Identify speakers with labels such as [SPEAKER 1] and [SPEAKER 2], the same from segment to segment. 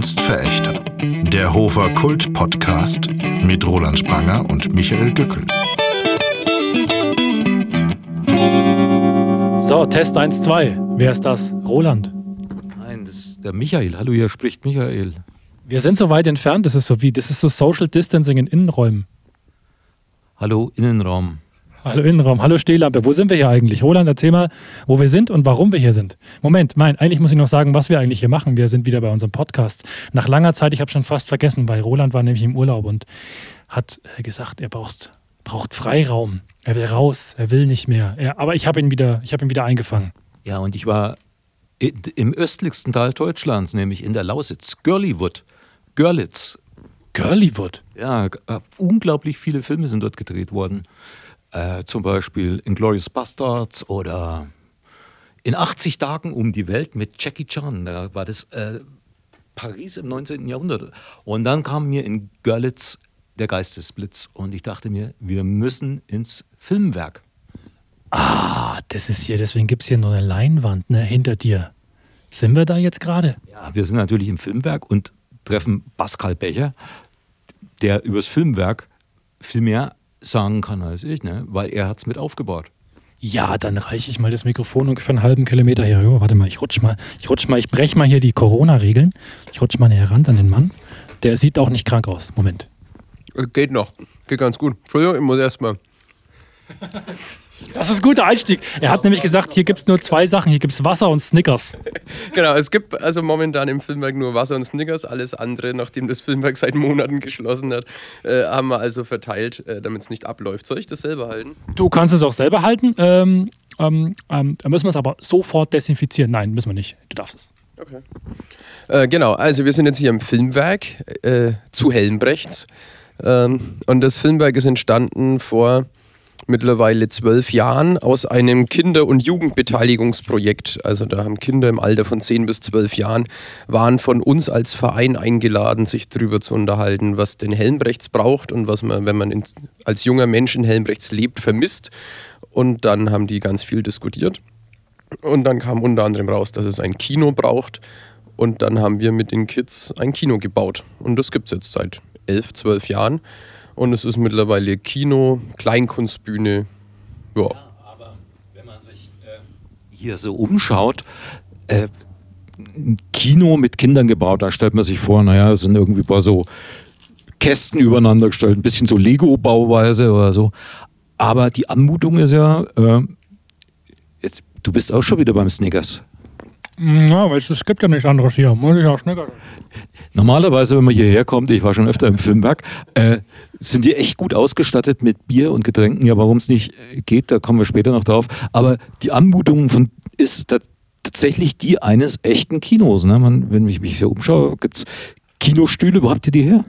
[SPEAKER 1] Kunstverächter. Der Hofer Kult Podcast mit Roland Spranger und Michael Dückel.
[SPEAKER 2] So, Test 1, 2. Wer ist das? Roland.
[SPEAKER 3] Nein, das ist der Michael. Hallo, hier spricht Michael.
[SPEAKER 2] Wir sind so weit entfernt, das ist so wie, das ist so Social Distancing in Innenräumen.
[SPEAKER 3] Hallo, Innenraum.
[SPEAKER 2] Hallo Innenraum, hallo Stehlampe. Wo sind wir hier eigentlich? Roland, erzähl mal, wo wir sind und warum wir hier sind. Moment, mein, eigentlich muss ich noch sagen, was wir eigentlich hier machen. Wir sind wieder bei unserem Podcast. Nach langer Zeit, ich habe schon fast vergessen, weil Roland war nämlich im Urlaub und hat äh, gesagt, er braucht, braucht Freiraum. Er will raus, er will nicht mehr. Er, aber ich habe ihn, wieder, hab ihn wieder eingefangen.
[SPEAKER 3] Ja, und ich war im östlichsten Teil Deutschlands, nämlich in der Lausitz, Görliwood. Görlitz.
[SPEAKER 2] Görliwood?
[SPEAKER 3] Ja, äh, unglaublich viele Filme sind dort gedreht worden. Äh, zum Beispiel Inglourious Bastards oder in 80 Tagen um die Welt mit Jackie Chan. Da war das äh, Paris im 19. Jahrhundert. Und dann kam mir in Görlitz der Geistesblitz und ich dachte mir, wir müssen ins Filmwerk.
[SPEAKER 2] Ah, das ist hier, deswegen gibt es hier noch eine Leinwand ne, hinter dir. Sind wir da jetzt gerade?
[SPEAKER 3] Ja, wir sind natürlich im Filmwerk und treffen Pascal Becher, der übers Filmwerk viel mehr sagen kann als ich, ne? weil er hat es mit aufgebaut.
[SPEAKER 2] Ja, dann reiche ich mal das Mikrofon ungefähr einen halben Kilometer hier rüber. Warte mal, ich rutsch mal, ich rutsch mal, ich breche mal hier die Corona-Regeln. Ich rutsch mal näher ran an den Mann. Der sieht auch nicht krank aus. Moment.
[SPEAKER 4] Geht noch. Geht ganz gut. Entschuldigung, ich muss erstmal.
[SPEAKER 2] Das ist ein guter Einstieg. Er hat nämlich gesagt, hier gibt es nur zwei Sachen. Hier gibt es Wasser und Snickers.
[SPEAKER 4] Genau, es gibt also momentan im Filmwerk nur Wasser und Snickers. Alles andere, nachdem das Filmwerk seit Monaten geschlossen hat, äh, haben wir also verteilt, äh, damit es nicht abläuft. Soll ich das selber halten?
[SPEAKER 2] Du kannst es auch selber halten. Ähm, ähm, ähm, da müssen wir es aber sofort desinfizieren. Nein, müssen wir nicht. Du darfst es.
[SPEAKER 4] Okay. Äh, genau, also wir sind jetzt hier im Filmwerk äh, zu Helmbrechts. Ähm, und das Filmwerk ist entstanden vor mittlerweile zwölf Jahren aus einem Kinder- und Jugendbeteiligungsprojekt. Also da haben Kinder im Alter von zehn bis zwölf Jahren, waren von uns als Verein eingeladen, sich darüber zu unterhalten, was denn Helmbrechts braucht und was man, wenn man in, als junger Mensch in Helmbrechts lebt, vermisst. Und dann haben die ganz viel diskutiert. Und dann kam unter anderem raus, dass es ein Kino braucht. Und dann haben wir mit den Kids ein Kino gebaut. Und das gibt es jetzt seit elf, zwölf Jahren. Und es ist mittlerweile Kino, Kleinkunstbühne. Ja. ja aber
[SPEAKER 3] wenn man sich äh, hier so umschaut, äh, Kino mit Kindern gebaut, da stellt man sich vor, naja, es sind irgendwie ein paar so Kästen übereinander gestellt, ein bisschen so Lego-Bauweise oder so. Aber die Anmutung ist ja, äh, jetzt, du bist auch schon wieder beim Snickers.
[SPEAKER 2] Ja, weil es gibt ja nichts anderes hier. Muss ich auch Snickers.
[SPEAKER 3] Normalerweise, wenn man hierher kommt, ich war schon öfter im Filmwerk, äh, sind die echt gut ausgestattet mit Bier und Getränken. Ja, warum es nicht geht, da kommen wir später noch drauf. Aber die Anmutung von, ist tatsächlich die eines echten Kinos. Ne? Man, wenn ich mich hier umschaue, gibt es Kinostühle. Wo habt ihr die her?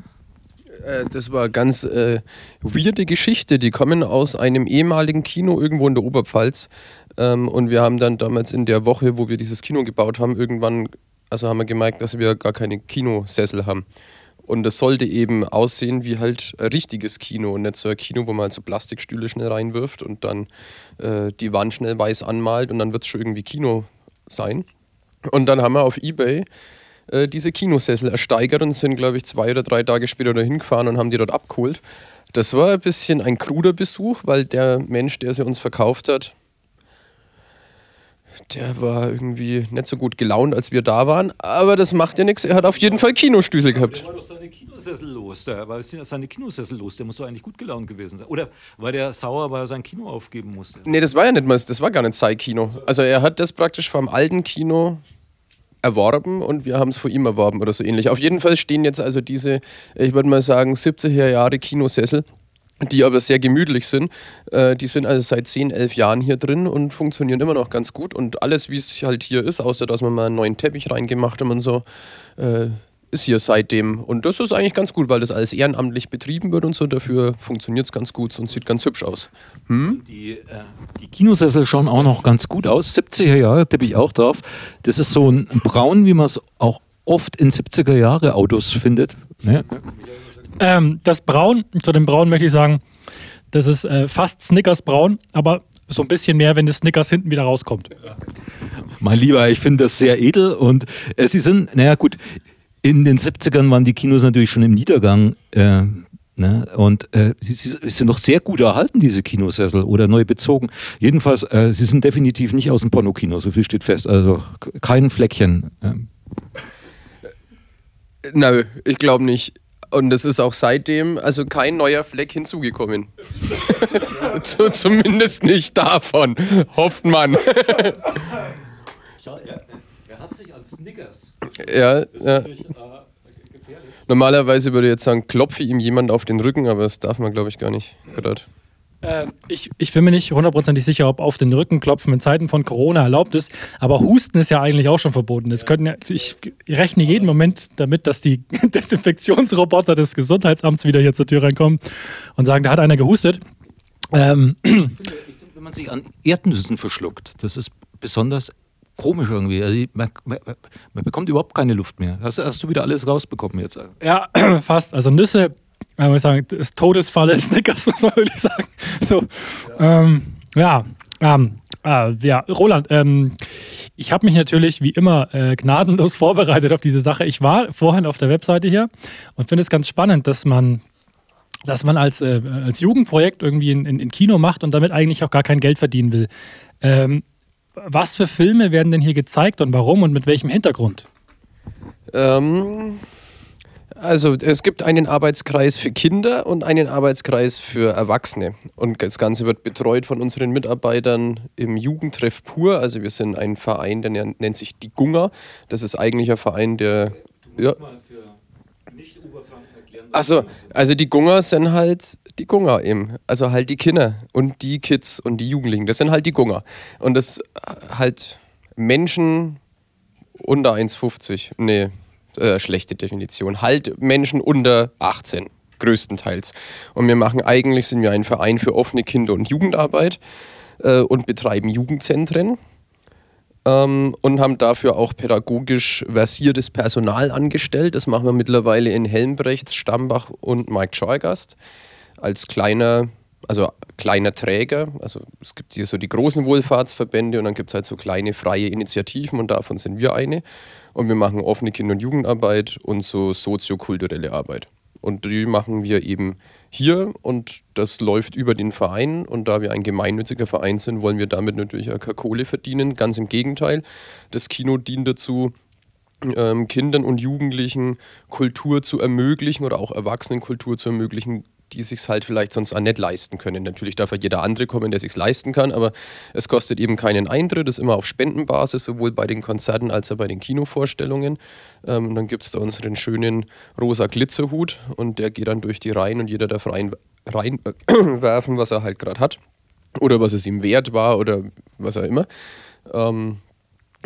[SPEAKER 4] Äh, das war ganz äh, weirde Geschichte. Die kommen aus einem ehemaligen Kino irgendwo in der Oberpfalz. Ähm, und wir haben dann damals in der Woche, wo wir dieses Kino gebaut haben, irgendwann also haben wir gemerkt, dass wir gar keine Kinosessel haben. Und das sollte eben aussehen wie halt ein richtiges Kino und nicht so ein Kino, wo man halt so Plastikstühle schnell reinwirft und dann äh, die Wand schnell weiß anmalt und dann wird es schon irgendwie Kino sein. Und dann haben wir auf Ebay äh, diese Kinosessel ersteigert und sind, glaube ich, zwei oder drei Tage später dahin gefahren und haben die dort abgeholt. Das war ein bisschen ein kruder Besuch, weil der Mensch, der sie uns verkauft hat, der war irgendwie nicht so gut gelaunt, als wir da waren. Aber das macht ja nichts. Er hat auf jeden Fall Kinostühle gehabt.
[SPEAKER 3] Der war doch seine Kinosessel los. Der war seine Kinosessel los. Der muss doch eigentlich gut gelaunt gewesen sein. Oder war der sauer, weil er sein Kino aufgeben musste?
[SPEAKER 4] Nee, das war ja nicht mal, das war gar nicht sein Kino. Also er hat das praktisch vom alten Kino erworben und wir haben es von ihm erworben oder so ähnlich. Auf jeden Fall stehen jetzt also diese, ich würde mal sagen, 70er Jahre Kinosessel die aber sehr gemütlich sind. Äh, die sind also seit 10, 11 Jahren hier drin und funktionieren immer noch ganz gut. Und alles, wie es halt hier ist, außer dass wir mal einen neuen Teppich reingemacht haben und so, äh, ist hier seitdem. Und das ist eigentlich ganz gut, weil das alles ehrenamtlich betrieben wird und so. Dafür funktioniert es ganz gut und sieht ganz hübsch aus.
[SPEAKER 3] Hm? Die, äh, die, Kinosessel schauen auch noch ganz gut aus. 70er Jahre tippe ich auch drauf. Das ist so ein Braun, wie man es auch oft in 70er Jahre Autos findet. Ne?
[SPEAKER 2] Ähm, das Braun, zu dem Braun möchte ich sagen, das ist äh, fast Snickers braun, aber so ein bisschen mehr, wenn das Snickers hinten wieder rauskommt.
[SPEAKER 3] Mein Lieber, ich finde das sehr edel und äh, sie sind, naja gut, in den 70ern waren die Kinos natürlich schon im Niedergang. Äh, ne? Und äh, sie, sie, sind noch sehr gut erhalten, diese Kinosessel, oder neu bezogen. Jedenfalls, äh, sie sind definitiv nicht aus dem Pornokino, so viel steht fest. Also kein Fleckchen. Ähm.
[SPEAKER 4] Nö, ich glaube nicht. Und es ist auch seitdem also kein neuer Fleck hinzugekommen. Zumindest nicht davon, hofft man.
[SPEAKER 3] Er, er, Snickers.
[SPEAKER 4] Ja, ja. Äh, Normalerweise würde ich jetzt sagen, klopfe ihm jemand auf den Rücken, aber das darf man, glaube ich, gar nicht gerade.
[SPEAKER 2] Äh, ich, ich bin mir nicht hundertprozentig sicher, ob auf den Rücken klopfen in Zeiten von Corona erlaubt ist, aber Husten ist ja eigentlich auch schon verboten. Das könnten ja, ich rechne jeden Moment damit, dass die Desinfektionsroboter des Gesundheitsamts wieder hier zur Tür reinkommen und sagen, da hat einer gehustet.
[SPEAKER 3] Ähm. Ich finde, ich finde, wenn man sich an Erdnüssen verschluckt, das ist besonders komisch irgendwie. Also man, man, man, bekommt überhaupt keine Luft mehr. Hast, hast, du wieder alles rausbekommen jetzt?
[SPEAKER 2] Ja, fast. Also Nüsse, äh, muss ich sagen, das Todesfalle Snickers, muss man wirklich sagen. So, ja. Ähm, ja, ähm, äh, ja, Roland, ähm, ich habe mich natürlich wie immer äh, gnadenlos vorbereitet auf diese Sache. Ich war vorhin auf der Webseite hier und finde es ganz spannend, dass man dass man als, äh, als Jugendprojekt irgendwie in, in, in, Kino macht und damit eigentlich auch gar kein Geld verdienen will. Ähm, was für Filme werden denn hier gezeigt und warum und mit welchem Hintergrund?
[SPEAKER 4] Ähm, also es gibt einen Arbeitskreis für Kinder und einen Arbeitskreis für Erwachsene. Und das Ganze wird betreut von unseren Mitarbeitern im Jugendtreff Pur. Also wir sind ein Verein, der nennt sich die Gunga. Das ist eigentlich ein Verein, der... Ja. Also, also die Gunga sind halt die Gunga eben. Also halt die Kinder und die Kids und die Jugendlichen. Das sind halt die Gunga. Und das äh, halt Menschen unter 1,50. Nee, äh, schlechte Definition. Halt Menschen unter 18 größtenteils. Und wir machen eigentlich, sind wir ein Verein für offene Kinder- und Jugendarbeit äh, und betreiben Jugendzentren ähm, und haben dafür auch pädagogisch versiertes Personal angestellt. Das machen wir mittlerweile in Helmbrechts, Stambach und Mike Scheugast als kleiner, also kleiner Träger. Also es gibt hier so die großen Wohlfahrtsverbände und dann gibt es halt so kleine freie Initiativen und davon sind wir eine. Und wir machen offene Kinder- und Jugendarbeit und so soziokulturelle Arbeit. Und die machen wir eben hier und das läuft über den Verein. Und da wir ein gemeinnütziger Verein sind, wollen wir damit natürlich auch keine Kohle verdienen. Ganz im Gegenteil. Das Kino dient dazu, ähm, Kindern und Jugendlichen Kultur zu ermöglichen oder auch Erwachsenen Kultur zu ermöglichen, die sich halt vielleicht sonst auch nicht leisten können. Natürlich darf ja jeder andere kommen, der sich leisten kann, aber es kostet eben keinen Eintritt, ist immer auf Spendenbasis, sowohl bei den Konzerten als auch bei den Kinovorstellungen. Ähm, dann gibt es da unseren schönen rosa Glitzerhut und der geht dann durch die Reihen und jeder darf rein, reinwerfen, was er halt gerade hat oder was es ihm wert war oder was auch immer. Ähm,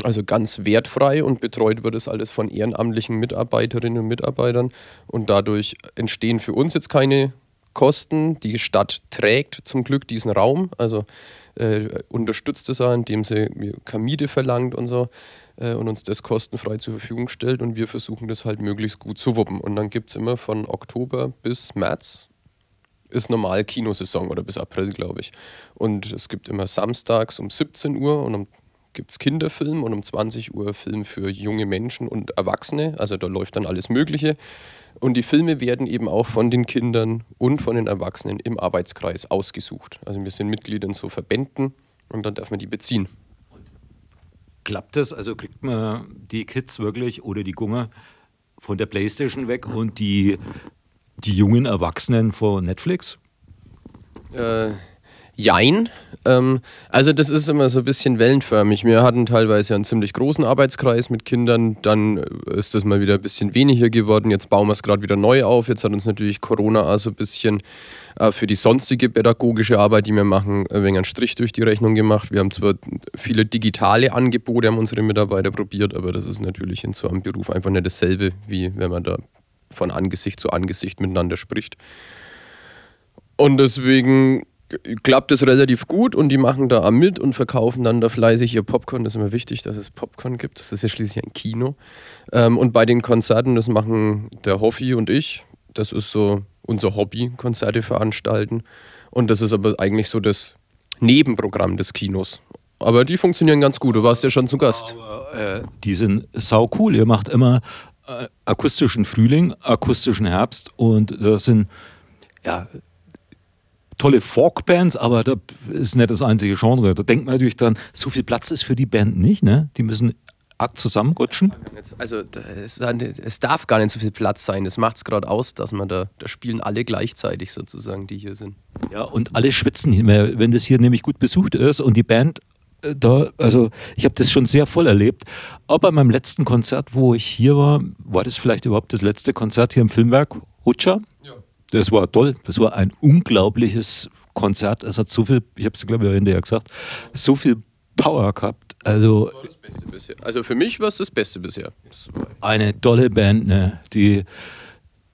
[SPEAKER 4] also ganz wertfrei und betreut wird es alles von ehrenamtlichen Mitarbeiterinnen und Mitarbeitern. Und dadurch entstehen für uns jetzt keine Kosten. Die Stadt trägt zum Glück diesen Raum, also äh, unterstützt es auch, indem sie Kamide verlangt und so äh, und uns das kostenfrei zur Verfügung stellt und wir versuchen das halt möglichst gut zu wuppen. Und dann gibt es immer von Oktober bis März ist normal Kinosaison oder bis April, glaube ich. Und es gibt immer samstags um 17 Uhr und um gibt es Kinderfilm und um 20 Uhr Film für junge Menschen und Erwachsene. Also da läuft dann alles Mögliche. Und die Filme werden eben auch von den Kindern und von den Erwachsenen im Arbeitskreis ausgesucht. Also wir sind Mitglied in so Verbänden und dann darf man die beziehen.
[SPEAKER 3] klappt das? Also kriegt man die Kids wirklich oder die Gunger von der Playstation weg und die, die jungen Erwachsenen vor Netflix?
[SPEAKER 4] Äh, Jein. Ähm, also das ist immer so ein bisschen wellenförmig. Wir hatten teilweise einen ziemlich großen Arbeitskreis mit Kindern, dann äh, ist das mal wieder ein bisschen weniger geworden. Jetzt bauen wir es gerade wieder neu auf. Jetzt hat uns natürlich Corona also ein bisschen äh, für die sonstige pädagogische Arbeit, die wir machen, ein wenig einen Strich durch die Rechnung gemacht. Wir haben zwar viele digitale Angebote, haben unsere Mitarbeiter probiert, aber das ist natürlich in so einem Beruf einfach nicht dasselbe, wie wenn man da von Angesicht zu Angesicht miteinander spricht. Und deswegen klappt es relativ gut und die machen da mit und verkaufen dann da fleißig ihr Popcorn. Das ist immer wichtig, dass es Popcorn gibt. Das ist ja schließlich ein Kino. Ähm, und bei den Konzerten, das machen der Hoffi und ich. Das ist so unser Hobby, Konzerte veranstalten. Und das ist aber eigentlich so das Nebenprogramm des Kinos. Aber die funktionieren ganz gut. Du warst ja schon zu Gast.
[SPEAKER 3] Aber, äh, die sind sau cool. Ihr macht immer äh, akustischen Frühling, akustischen Herbst und das sind ja tolle Folkbands, aber das ist nicht das einzige Genre. Da denkt man natürlich dran, so viel Platz ist für die Band nicht, ne? Die müssen arg zusammenrutschen.
[SPEAKER 4] Also es, darf gar nicht so viel Platz sein. Das macht es gerade aus, dass man da, da spielen alle gleichzeitig sozusagen, die hier sind.
[SPEAKER 3] Ja, und alle schwitzen, wenn das hier nämlich gut besucht ist und die Band äh, da, also ich habe das schon sehr voll erlebt. Aber bei meinem letzten Konzert, wo ich hier war, war das vielleicht überhaupt das letzte Konzert hier im Filmwerk Hutscher. Ja. Das war toll. Das war ein unglaubliches Konzert. Es hat so viel, ich habe es glaube ich hinterher gesagt, so viel Power gehabt. Also.
[SPEAKER 4] Also für mich war es das Beste bisher.
[SPEAKER 3] Eine tolle Band, ne? die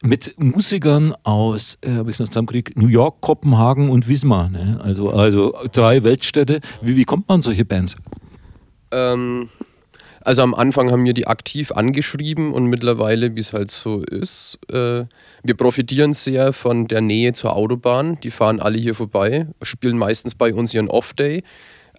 [SPEAKER 3] mit Musikern aus, äh, habe ich es noch zusammengekriegt, New York, Kopenhagen und Wismar. Ne? Also, also drei Weltstädte. Wie, wie kommt man an solche Bands?
[SPEAKER 4] Ähm, also am Anfang haben wir die aktiv angeschrieben und mittlerweile, wie es halt so ist, äh, wir profitieren sehr von der Nähe zur Autobahn. Die fahren alle hier vorbei, spielen meistens bei uns ihren Off-Day.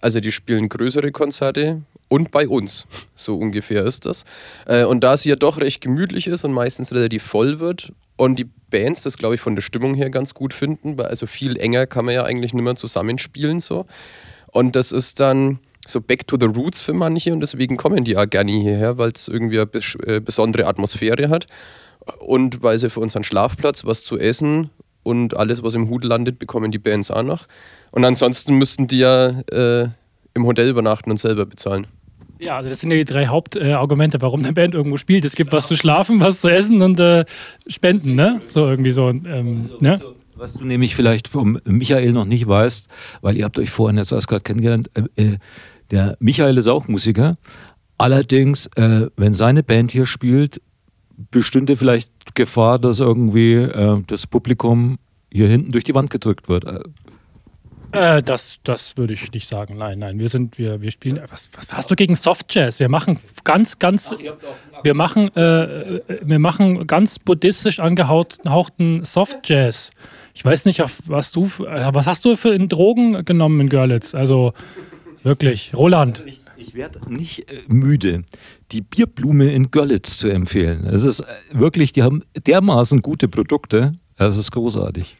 [SPEAKER 4] Also die spielen größere Konzerte und bei uns. So ungefähr ist das. Äh, und da es hier doch recht gemütlich ist und meistens relativ voll wird und die Bands das, glaube ich, von der Stimmung her ganz gut finden, weil also viel enger kann man ja eigentlich nicht mehr zusammenspielen so. Und das ist dann so back to the roots für manche und deswegen kommen die auch gerne hierher, weil es irgendwie eine äh, besondere Atmosphäre hat und weil sie für unseren Schlafplatz was zu essen und alles, was im Hut landet, bekommen die Bands auch noch. Und ansonsten müssten die ja äh, im Hotel übernachten und selber bezahlen.
[SPEAKER 2] Ja, also das sind ja die drei Hauptargumente, äh, warum eine Band irgendwo spielt. Es gibt was zu schlafen, was zu essen und äh, Spenden, ne? So irgendwie so. Ähm, ne?
[SPEAKER 3] Was du nämlich vielleicht vom Michael noch nicht weißt, weil ihr habt euch vorhin jetzt erst gerade kennengelernt, äh, äh, der Michael ist auch Musiker. Allerdings, äh, wenn seine Band hier spielt, bestünde vielleicht Gefahr, dass irgendwie äh, das Publikum hier hinten durch die Wand gedrückt wird.
[SPEAKER 2] Äh, das, das würde ich nicht sagen. Nein, nein. Wir sind, wir, wir spielen. Was, was hast du gegen Soft Jazz? Wir machen ganz, ganz. Ach, wir machen, äh, wir machen ganz buddhistisch angehauchten Soft Jazz. Ich weiß nicht, auf was du, äh, was hast du für Drogen genommen in Görlitz? Also wirklich, Roland. Also
[SPEAKER 3] ich, ich werde nicht äh, müde, die Bierblume in Görlitz zu empfehlen. Es ist äh, wirklich, die haben dermaßen gute Produkte. Das ist großartig.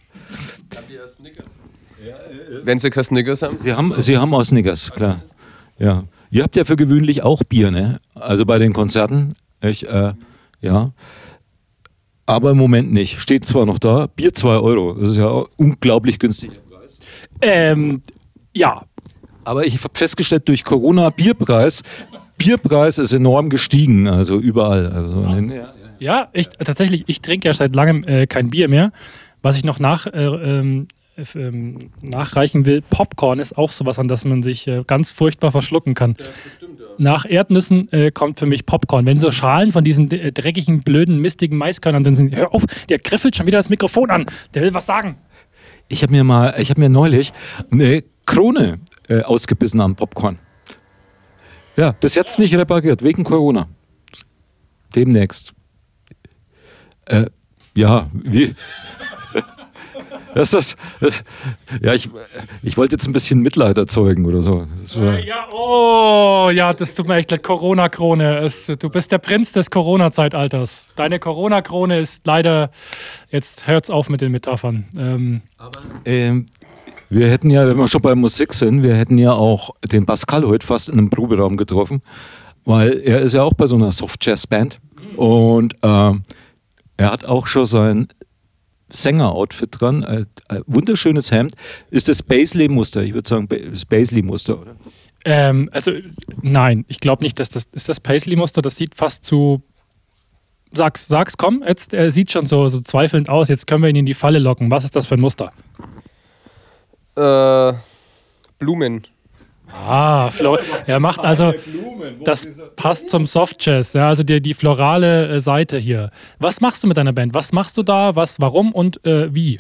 [SPEAKER 3] Habt ihr
[SPEAKER 4] Snickers? Wenn Sie kein Snickers haben?
[SPEAKER 3] Sie haben, Sie haben auch Snickers, klar. Ja. Ihr habt ja für gewöhnlich auch Bier, ne? Also bei den Konzerten. Ich, äh, ja. Aber im Moment nicht. Steht zwar noch da, Bier 2 Euro. Das ist ja unglaublich günstig.
[SPEAKER 2] Ähm, ja.
[SPEAKER 3] Aber ich habe festgestellt, durch Corona Bierpreis, Bierpreis ist enorm gestiegen, also überall. Also
[SPEAKER 2] ja, ja, ich, tatsächlich, ich trinke ja seit langem äh, kein Bier mehr. Was ich noch nach, äh, ähm, ähm, nachreichen will, Popcorn ist auch sowas, an das man sich äh, ganz furchtbar verschlucken kann. Ja, bestimmt, ja. Nach Erdnüssen äh, kommt für mich Popcorn. Wenn so Schalen von diesen äh, dreckigen, blöden, mistigen Maiskörnern drin sind, hör auf, der griffelt schon wieder das Mikrofon an. Der will was sagen.
[SPEAKER 3] Ich habe mir mal, ich habe mir neulich eine Krone äh, ausgebissen am Popcorn. Ja, bis jetzt nicht repariert, wegen Corona. Demnächst. Äh, ja, wie. Das ist, das, ja, ich, ich wollte jetzt ein bisschen Mitleid erzeugen oder so.
[SPEAKER 2] Äh, ja, oh, ja, das tut mir echt leid. Corona-Krone. Du bist der Prinz des Corona-Zeitalters. Deine Corona-Krone ist leider, jetzt hört's auf mit den Metaphern. Ähm,
[SPEAKER 3] Aber, ähm, wir hätten ja, wenn wir schon bei Musik sind, wir hätten ja auch den Pascal heute fast in einem Proberaum getroffen, weil er ist ja auch bei so einer Soft-Jazz-Band und äh, er hat auch schon sein Sänger-Outfit dran. Ein, ein wunderschönes Hemd. Ist das Paisley-Muster? Ich würde sagen, das Paisley-Muster, oder?
[SPEAKER 2] Ähm, also, nein, ich glaube nicht, dass das. Ist das Paisley-Muster? Das sieht fast zu. Sag's, sag's, komm, jetzt, er sieht schon so, so zweifelnd aus. Jetzt können wir ihn in die Falle locken. Was ist das für ein Muster?
[SPEAKER 4] Äh, Blumen.
[SPEAKER 2] Ah, Flo er macht also, das passt zum Softjazz, ja, also die, die florale äh, Seite hier. Was machst du mit deiner Band? Was machst du da? Was, warum und äh, wie?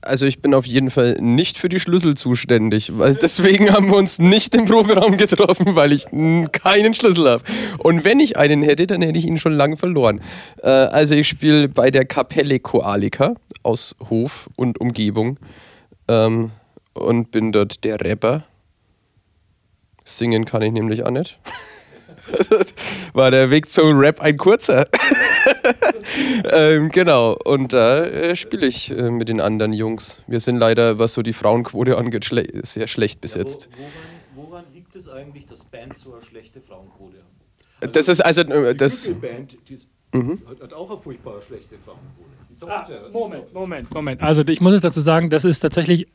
[SPEAKER 4] Also ich bin auf jeden Fall nicht für die Schlüssel zuständig, weil deswegen haben wir uns nicht im Proberaum getroffen, weil ich keinen Schlüssel habe. Und wenn ich einen hätte, dann hätte ich ihn schon lange verloren. Äh, also ich spiele bei der Kapelle Koalika aus Hof und Umgebung ähm, und bin dort der Rapper Singen kann ich nämlich auch nicht. war der Weg zum Rap ein kurzer. ähm, genau, und da äh, spiele ich äh, mit den anderen Jungs. Wir sind leider, was so die Frauenquote angeht, schle sehr schlecht besetzt.
[SPEAKER 3] Ja, wo, woran, woran, liegt es eigentlich, dass Bands so eine schlechte Frauenquote haben?
[SPEAKER 4] Also das ist also äh, das.
[SPEAKER 3] Die Band, die mhm. hat, auch eine furchtbar schlechte Frauenquote.
[SPEAKER 2] Ah, Moment, Moment, Moment. Also ich muss jetzt dazu sagen, das ist tatsächlich,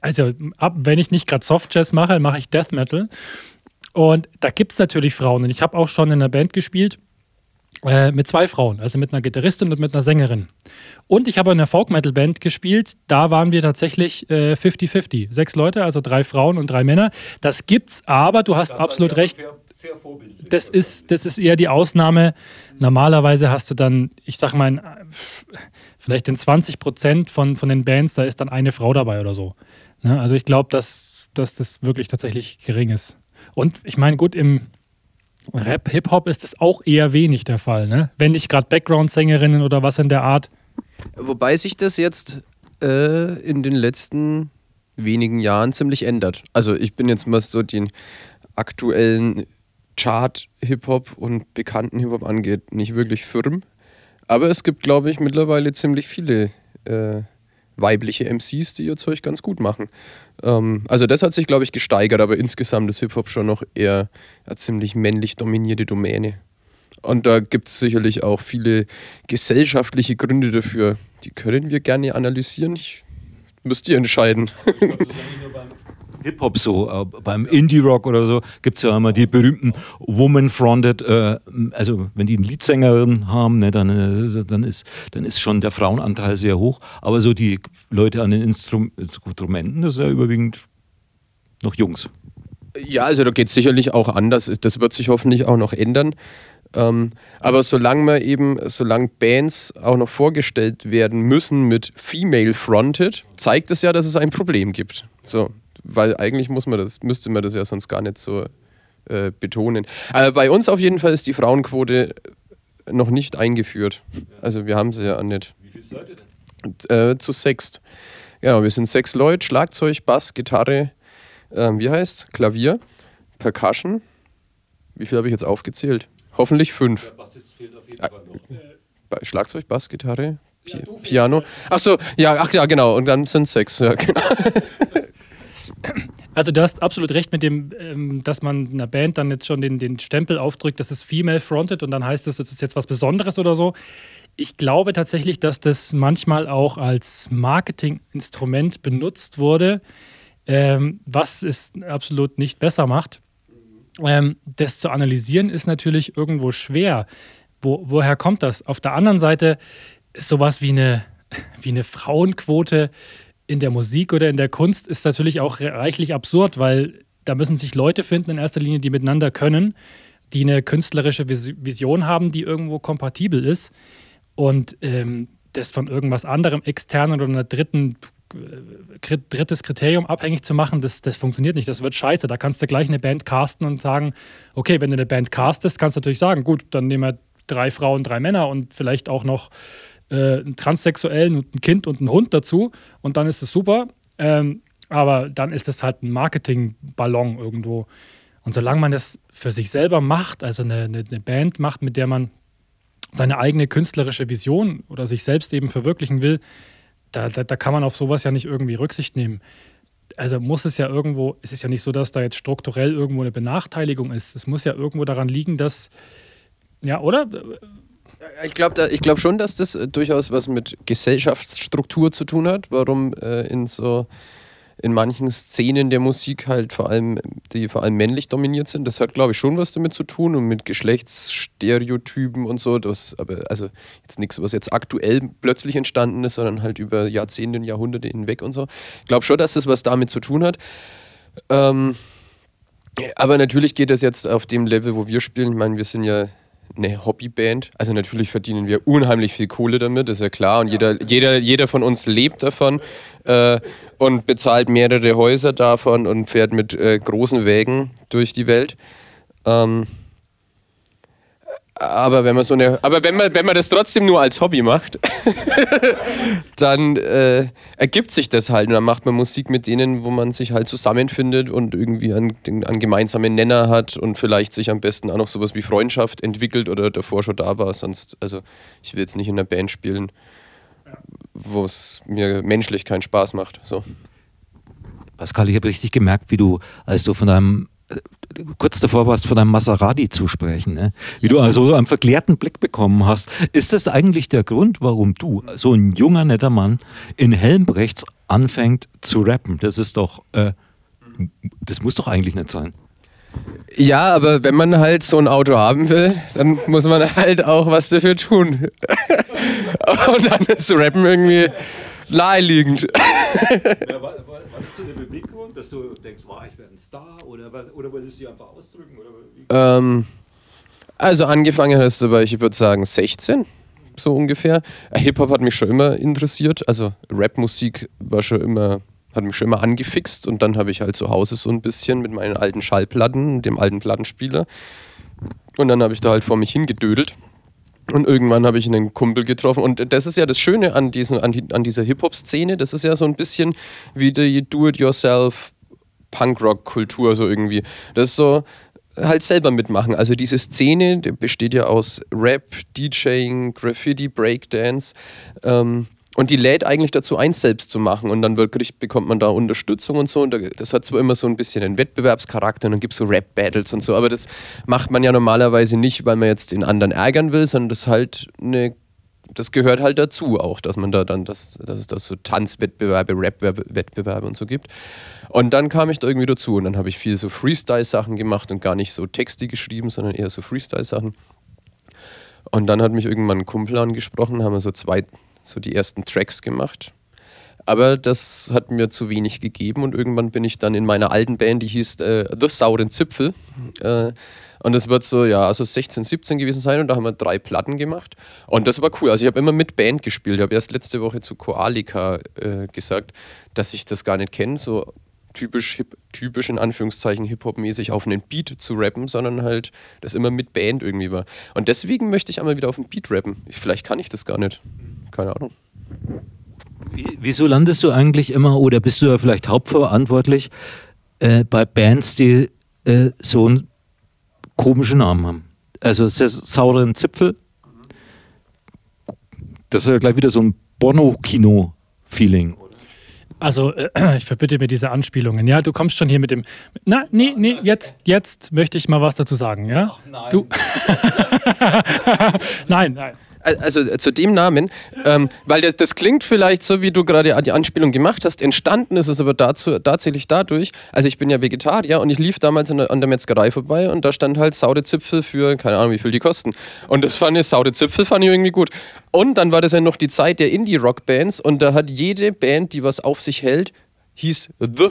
[SPEAKER 2] also ab, wenn ich nicht gerade Soft Jazz mache, mache ich Death Metal. Und da gibt es natürlich Frauen. Und ich habe auch schon in einer Band gespielt äh, mit zwei Frauen, also mit einer Gitarristin und mit einer Sängerin. Und ich habe in einer Folk-Metal-Band gespielt, da waren wir tatsächlich 50-50. Äh, Sechs Leute, also drei Frauen und drei Männer. Das gibt's, aber du hast das absolut recht. Sehr vorbildlich. Das ist, das ist eher die Ausnahme. Normalerweise hast du dann, ich sag mal, vielleicht in 20 Prozent von, von den Bands, da ist dann eine Frau dabei oder so. Ne? Also ich glaube, dass, dass das wirklich tatsächlich gering ist. Und ich meine, gut, im, Rap, Hip-Hop ist es auch eher wenig der Fall, ne? Wenn nicht gerade Background-Sängerinnen oder was in der Art.
[SPEAKER 4] Wobei sich das jetzt äh, in den letzten wenigen Jahren ziemlich ändert. Also ich bin jetzt mal so den aktuellen Chart-Hip-Hop und bekannten Hip-Hop angeht, nicht wirklich firm. Aber es gibt, glaube ich, mittlerweile ziemlich viele äh, weibliche MCs, die ihr Zeug ganz gut machen. Ähm, also das hat sich, glaube ich, gesteigert, aber insgesamt ist Hip-Hop schon noch eher eine ziemlich männlich dominierte Domäne. Und da gibt es sicherlich auch viele gesellschaftliche Gründe dafür. Die können wir gerne analysieren. Ich müsst ihr entscheiden. Ich glaub, das ist
[SPEAKER 3] nur beim Hip-Hop so. Äh, beim Indie-Rock oder so gibt es ja immer die berühmten Woman-Fronted, äh, also wenn die eine Leadsängerin haben, ne, dann, äh, dann, ist, dann ist schon der Frauenanteil sehr hoch. Aber so die Leute an den Instrum Instrumenten, das ist ja überwiegend noch Jungs.
[SPEAKER 4] Ja, also da geht es sicherlich auch anders. Das wird sich hoffentlich auch noch ändern. Ähm, aber solange man eben, solange Bands auch noch vorgestellt werden müssen mit Female Fronted, zeigt es ja, dass es ein Problem gibt. So, weil eigentlich muss man das, müsste man das ja sonst gar nicht so äh, betonen. Aber bei uns auf jeden Fall ist die Frauenquote noch nicht eingeführt. Also wir haben sie ja nicht. Wie viel seid ihr denn? Äh, zu sechst. Genau, wir sind sechs Leute, Schlagzeug, Bass, Gitarre, äh, wie heißt Klavier, Percussion. Wie viel habe ich jetzt aufgezählt? Hoffentlich fünf. Der Bassist fehlt auf jeden Fall noch. Schlagzeug, Bass, Gitarre, Pi ja, Piano. Achso, ja, ach ja, genau. Und dann sind sechs. Ja, genau.
[SPEAKER 2] Also du hast absolut recht mit dem, ähm, dass man einer Band dann jetzt schon den, den Stempel aufdrückt, das ist female fronted und dann heißt es, das ist jetzt was Besonderes oder so. Ich glaube tatsächlich, dass das manchmal auch als Marketinginstrument benutzt wurde, ähm, was es absolut nicht besser macht. Ähm, das zu analysieren ist natürlich irgendwo schwer. Wo, woher kommt das? Auf der anderen Seite ist sowas wie eine, wie eine Frauenquote in der Musik oder in der Kunst ist natürlich auch reichlich absurd, weil da müssen sich Leute finden in erster Linie, die miteinander können, die eine künstlerische Vision haben, die irgendwo kompatibel ist. Und ähm, das von irgendwas anderem, externen oder einer dritten, äh, drittes Kriterium abhängig zu machen, das, das funktioniert nicht. Das wird scheiße. Da kannst du gleich eine Band casten und sagen, okay, wenn du eine Band castest, kannst du natürlich sagen, gut, dann nehmen wir drei Frauen, drei Männer und vielleicht auch noch äh, einen Transsexuellen und ein Kind und einen Hund dazu und dann ist es super. Ähm, aber dann ist es halt ein Marketingballon irgendwo. Und solange man das für sich selber macht, also eine, eine, eine Band macht, mit der man seine eigene künstlerische Vision oder sich selbst eben verwirklichen will, da, da, da, kann man auf sowas ja nicht irgendwie Rücksicht nehmen. Also muss es ja irgendwo, es ist ja nicht so, dass da jetzt strukturell irgendwo eine Benachteiligung ist. Es muss ja irgendwo daran liegen, dass, ja, oder?
[SPEAKER 4] Ich glaube glaub schon, dass das äh, durchaus was mit Gesellschaftsstruktur zu tun hat, warum äh, in so in manchen Szenen der Musik halt vor allem, die vor allem männlich dominiert sind. Das hat, glaube ich, schon was damit zu tun und mit Geschlechtsstereotypen und so. Das, aber also jetzt nichts, was jetzt aktuell plötzlich entstanden ist, sondern halt über Jahrzehnte und Jahrhunderte hinweg und so. Ich glaube schon, dass das was damit zu tun hat. Ähm, aber natürlich geht das jetzt auf dem Level, wo wir spielen. Ich meine, wir sind ja eine Hobbyband. Also natürlich verdienen wir unheimlich viel Kohle damit, ist ja klar. Und jeder, jeder, jeder von uns lebt davon äh, und bezahlt mehrere Häuser davon und fährt mit äh, großen Wägen durch die Welt. Ähm, Aber wenn man so eine, aber wenn man, wenn man das trotzdem nur als Hobby macht, dann äh, ergibt sich das halt. Und dann macht man Musik mit denen, wo man sich halt zusammenfindet und irgendwie einen, einen gemeinsamen Nenner hat und vielleicht sich am besten auch noch sowas wie Freundschaft entwickelt oder davor schon da war. Sonst, also ich will jetzt nicht in einer Band spielen, wo es mir menschlich keinen Spaß macht. So.
[SPEAKER 3] Pascal, ich habe richtig gemerkt, wie du, als du von deinem kurz davor warst, von einem Maserati zu sprechen, ne? wie du also einen verklärten Blick bekommen hast. Ist das eigentlich der Grund, warum du, so ein junger, netter Mann, in Helmbrechts anfängt zu rappen? Das ist doch, äh, das muss doch eigentlich nicht sein.
[SPEAKER 4] Ja, aber wenn man halt so ein Auto haben will, dann muss man halt auch was dafür tun. Und dann ist Rappen irgendwie naheliegend.
[SPEAKER 3] Ja, das so der Beweggrund, dass du denkst, wow, ich werde ein Star oder, oder wolltest du dich einfach ausdrücken?
[SPEAKER 4] Ähm, also angefangen hast du bei, ich würde sagen, 16, so ungefähr. Hip-Hop hat mich schon immer interessiert, also Rap-Musik war schon immer, hat mich schon immer angefixt und dann habe ich halt zu Hause so ein bisschen mit meinen alten Schallplatten, dem alten Plattenspieler und dann habe ich da halt vor mich hingedödelt und irgendwann habe ich einen Kumpel getroffen. Und das ist ja das Schöne an, diesen, an, die, an dieser Hip-Hop-Szene. Das ist ja so ein bisschen wie die Do-it-yourself Punkrock-Kultur, so irgendwie. Das ist so halt selber mitmachen. Also diese Szene die besteht ja aus Rap, DJing, Graffiti, Breakdance. Ähm, und die lädt eigentlich dazu ein, selbst zu machen. Und dann wirklich bekommt man da Unterstützung und so. Und das hat zwar immer so ein bisschen einen Wettbewerbscharakter und dann gibt es so Rap-Battles und so, aber das macht man ja normalerweise nicht, weil man jetzt den anderen ärgern will, sondern das halt eine das gehört halt dazu auch, dass man da dann, das, dass es da so Tanzwettbewerbe, Rap-Wettbewerbe und so gibt. Und dann kam ich da irgendwie dazu und dann habe ich viel so Freestyle-Sachen gemacht und gar nicht so Texte geschrieben, sondern eher so Freestyle-Sachen. Und dann hat mich irgendwann ein Kumpel angesprochen, haben wir so zwei, so die ersten Tracks gemacht. Aber das hat mir zu wenig gegeben und irgendwann bin ich dann in meiner alten Band, die hieß äh, The Sauren Zipfel. Äh, und das wird so, ja, also 16, 17 gewesen sein und da haben wir drei Platten gemacht. Und das war cool. Also ich habe immer mit Band gespielt. Ich habe erst letzte Woche zu Koalika äh, gesagt, dass ich das gar nicht kenne, so typisch, hip, typisch in Anführungszeichen Hip-Hop-mäßig auf einen Beat zu rappen, sondern halt das immer mit Band irgendwie war. Und deswegen möchte ich einmal wieder auf einen Beat rappen. Vielleicht kann ich das gar nicht keine Ahnung.
[SPEAKER 3] Wieso landest du eigentlich immer oder bist du ja vielleicht hauptverantwortlich äh, bei Bands, die äh, so einen komischen Namen haben? Also sauren Zipfel. Das ist ja gleich wieder so ein Bono-Kino-Feeling.
[SPEAKER 2] Also, äh, ich verbitte mir diese Anspielungen. Ja, du kommst schon hier mit dem. Na, nee, nee, jetzt, jetzt möchte ich mal was dazu sagen. Ja? Ach, nein. Du. nein, nein
[SPEAKER 4] also äh, zu dem Namen, ähm, weil das, das klingt vielleicht so, wie du gerade die Anspielung gemacht hast. Entstanden ist es aber dazu, tatsächlich dadurch, also ich bin ja Vegetarier und ich lief damals der, an der Metzgerei vorbei und da stand halt Saudezipfel für, keine Ahnung, wie viel die kosten. Und das fand ich, Saudezipfel fand ich irgendwie gut. Und dann war das ja noch die Zeit der Indie-Rock-Bands und da hat jede Band, die was auf sich hält, hieß The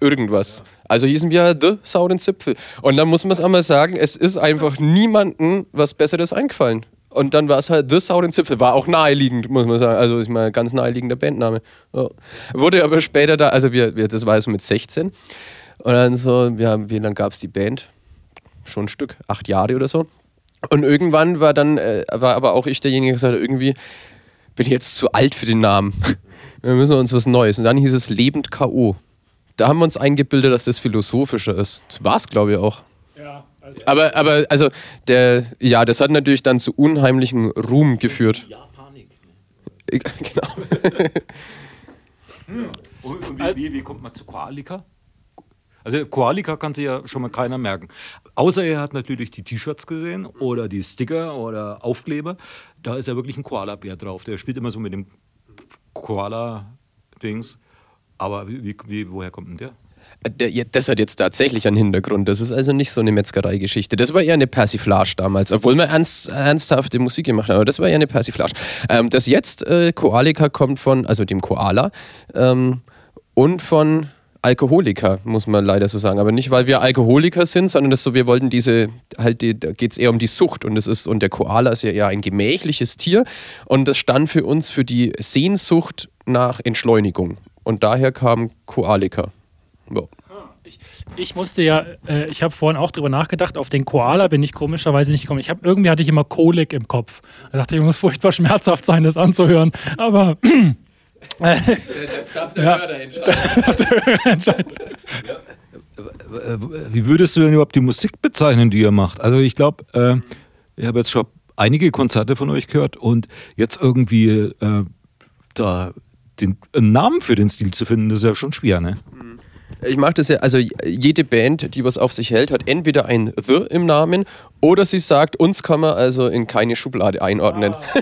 [SPEAKER 4] irgendwas. Also hießen wir The Sauren Zipfel. Und dann muss man es einmal sagen, es ist einfach niemandem was Besseres eingefallen. Und dann war es halt The Sauren Zipfel, war auch naheliegend, muss man sagen. Also ich meine, ganz naheliegender Bandname. Ja. Wurde aber später da, also wir, wir das war so mit 16. Und dann so, ja, wie lange gab es die Band? Schon ein Stück, acht Jahre oder so. Und irgendwann war dann, äh, war aber auch ich derjenige, der gesagt hat, irgendwie bin ich jetzt zu alt für den Namen. Wir müssen uns was Neues. Und dann hieß es Lebend K.O. Da haben wir uns eingebildet, dass das philosophischer ist. War es, glaube ich, auch. Also aber, aber, also, der, ja, das hat natürlich dann zu unheimlichem Ruhm geführt. Ja, Panik.
[SPEAKER 3] Genau. hm. Und, und wie, wie, wie, kommt man zu Koalika? Also Koalika kann sich ja schon mal keiner merken. Außer er hat natürlich die T-Shirts gesehen oder die Sticker oder Aufkleber. Da ist ja wirklich ein Koala-Bär drauf. Der spielt immer so mit dem Koala-Dings. Aber wie, wie, woher kommt denn der?
[SPEAKER 4] Das hat jetzt tatsächlich einen Hintergrund. Das ist also nicht so eine Metzgerei-Geschichte. Das war eher eine Persiflage damals, obwohl wir ernst, ernsthafte Musik gemacht haben. Aber das war eher eine Persiflage. Ähm, das jetzt äh, Koalika kommt von, also dem Koala ähm, und von Alkoholiker, muss man leider so sagen. Aber nicht, weil wir Alkoholiker sind, sondern das so, wir wollten diese, halt, die, da geht es eher um die Sucht. Und, das ist, und der Koala ist ja eher ein gemächliches Tier. Und das stand für uns für die Sehnsucht nach Entschleunigung. Und daher kam Koalika.
[SPEAKER 2] Ja. Ich, ich musste ja, äh, ich habe vorhin auch drüber nachgedacht, auf den Koala bin ich komischerweise nicht gekommen. Ich habe irgendwie hatte ich immer Kolik im Kopf. Da dachte ich, muss furchtbar schmerzhaft sein, das anzuhören. Aber
[SPEAKER 4] das darf der
[SPEAKER 2] Ja.
[SPEAKER 4] Hörer entscheiden.
[SPEAKER 3] Wie würdest du denn überhaupt die Musik bezeichnen, die ihr macht? Also ich glaube, äh, ich habe jetzt schon einige Konzerte von euch gehört und jetzt irgendwie äh, da den einen Namen für den Stil zu finden, das ist ja schon schwer, ne?
[SPEAKER 4] Ich mag das ja, also jede Band, die was auf sich hält, hat entweder ein The im Namen oder sie sagt, uns kann man also in keine Schublade einordnen.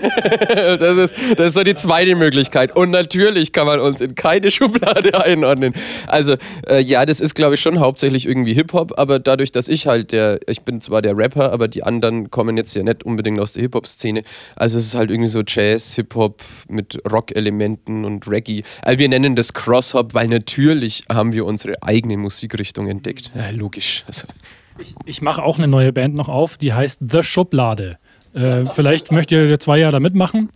[SPEAKER 4] das, ist, das ist so die zweite Möglichkeit. Und natürlich kann man uns in keine Schublade einordnen. Also äh, ja, das ist glaube ich schon hauptsächlich irgendwie Hip-Hop, aber dadurch, dass ich halt der, ich bin zwar der Rapper, aber die anderen kommen jetzt ja nicht unbedingt aus der Hip-Hop-Szene. Also es ist halt irgendwie so Jazz, Hip-Hop mit Rock-Elementen und Reggae. Also wir nennen das Cross-Hop, weil natürlich haben wir unsere eigene Musikrichtung entdeckt. Ja, logisch. Also,
[SPEAKER 2] Ich, ich mache auch eine neue Band noch auf, die heißt The Schublade. Äh, vielleicht möcht ihr zwei Jahre da mitmachen.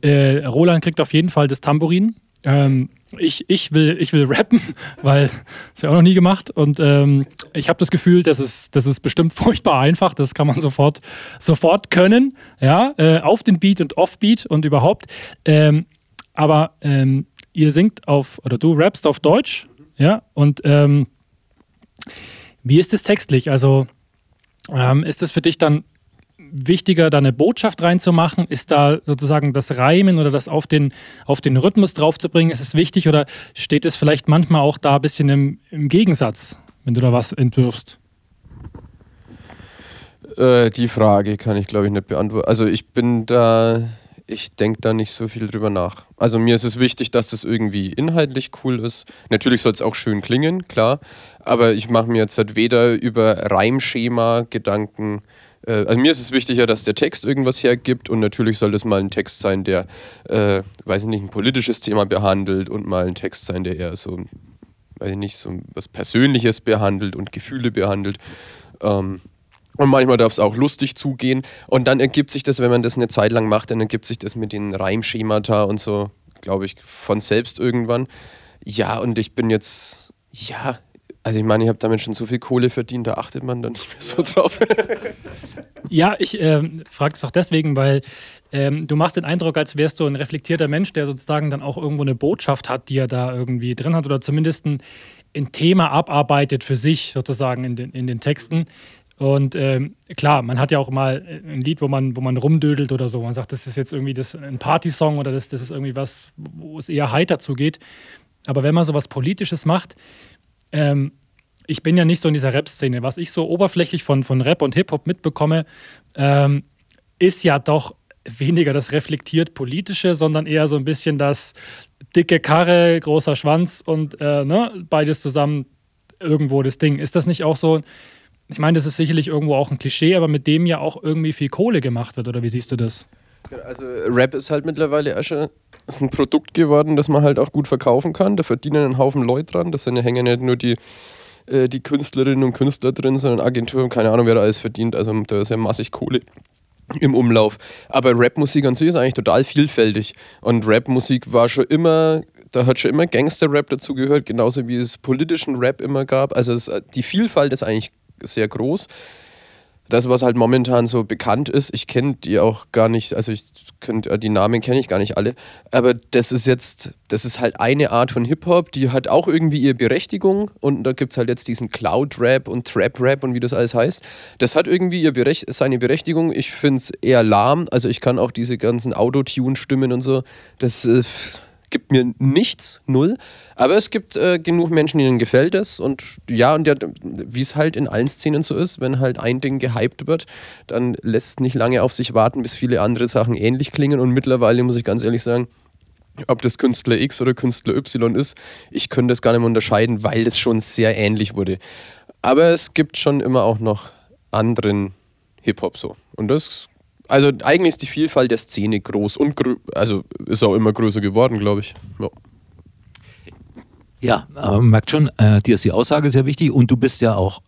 [SPEAKER 2] Äh, Roland kriegt auf jeden Fall das Tambourin. Ähm, ich, ich, will, ich will rappen, weil das ja auch noch nie gemacht. Und ähm, ich habe das Gefühl, das ist, das ist bestimmt furchtbar einfach. Das kann man sofort, sofort können. Ja, äh, auf den Beat und Offbeat und überhaupt. Ähm, aber ähm, ihr singt auf, oder du rappst auf Deutsch. Ja, und ähm, wie ist es textlich? Also ähm, ist es für dich dann wichtiger, da eine Botschaft reinzumachen? Ist da sozusagen das Reimen oder das auf den, auf den Rhythmus draufzubringen? Ist es wichtig oder steht es vielleicht manchmal auch da ein bisschen im, im Gegensatz, wenn du da was entwirfst?
[SPEAKER 4] Äh, die Frage kann ich, glaube ich, nicht beantworten. Also ich bin da, ich denke da nicht so viel drüber nach. Also mir ist es wichtig, dass das irgendwie inhaltlich cool ist. Natürlich soll es auch schön klingen, klar. Aber ich mache mir jetzt halt weder über Reimschema Gedanken. Äh, also mir ist es wichtiger, dass der Text irgendwas hergibt und natürlich soll das mal ein Text sein, der, äh, weiß ich nicht, ein politisches Thema behandelt und mal ein Text sein, der eher so, weiß ich nicht, so was Persönliches behandelt und Gefühle behandelt. Ähm, und manchmal darf es auch lustig zugehen. Und dann ergibt sich das, wenn man das eine Zeit lang macht, dann ergibt sich das mit den Reimschemata und so, glaube ich, von selbst irgendwann. Ja, und ich bin jetzt, ja, also ich meine, ich habe damit schon so viel Kohle verdient, da achtet man dann nicht mehr so drauf.
[SPEAKER 2] Ja, ich ähm, frage es auch deswegen, weil ähm, du machst den Eindruck, als wärst du ein reflektierter Mensch, der sozusagen dann auch irgendwo eine Botschaft hat, die er da irgendwie drin hat oder zumindest ein, ein Thema abarbeitet für sich sozusagen in den, in den Texten. Und ähm, klar, man hat ja auch mal ein Lied, wo man, wo man rumdödelt oder so. Man sagt, das ist jetzt irgendwie das, ein Partysong oder das, das ist irgendwie was, wo es eher heiter zugeht. Aber wenn man so was Politisches macht, ähm, ich bin ja nicht so in dieser Rap-Szene. Was ich so oberflächlich von, von Rap und Hip-Hop mitbekomme, ähm, ist ja doch weniger das reflektiert politische, sondern eher so ein bisschen das dicke Karre, großer Schwanz und äh, ne, beides zusammen irgendwo das Ding. Ist das nicht auch so? Ich meine, das ist sicherlich irgendwo auch ein Klischee, aber mit dem ja auch irgendwie viel Kohle gemacht wird, oder wie siehst du das?
[SPEAKER 4] Also Rap ist halt mittlerweile schon ist ein Produkt geworden, das man halt auch gut verkaufen kann. Da verdienen einen Haufen Leute dran. Ja hängen nicht nur die, äh, die Künstlerinnen und Künstler drin, sondern Agenturen, keine Ahnung, wer da alles verdient. Also da ist ja massig Kohle im Umlauf. Aber Rapmusik an sich ist eigentlich total vielfältig. Und Rapmusik war schon immer, da hat schon immer Gangster-Rap dazugehört, genauso wie es politischen Rap immer gab. Also es, die Vielfalt ist eigentlich sehr groß. Das, was halt momentan so bekannt ist, ich kenne die auch gar nicht, also ich könnt, die Namen kenne ich gar nicht alle, aber das ist jetzt, das ist halt eine Art von Hip-Hop, die hat auch irgendwie ihre Berechtigung und da gibt es halt jetzt diesen Cloud-Rap und Trap-Rap und wie das alles heißt. Das hat irgendwie Berech seine Berechtigung. Ich finde es eher lahm, also ich kann auch diese ganzen Autotune-Stimmen und so, das äh, gibt mir nichts, null. Aber es gibt äh, genug Menschen, denen gefällt es. Und ja, und ja, wie es halt in allen Szenen so ist, wenn halt ein Ding gehypt wird, dann lässt nicht lange auf sich warten, bis viele andere Sachen ähnlich klingen. Und mittlerweile muss ich ganz ehrlich sagen, ob das Künstler X oder Künstler Y ist, ich könnte das gar nicht mehr unterscheiden, weil es schon sehr ähnlich wurde. Aber es gibt schon immer auch noch anderen Hip-Hop so. Und das also eigentlich ist die Vielfalt der Szene groß und grö also ist auch immer größer geworden, glaube ich. Ja.
[SPEAKER 3] Ja, aber man merkt schon, äh, dir ist die Aussage sehr wichtig und du bist ja auch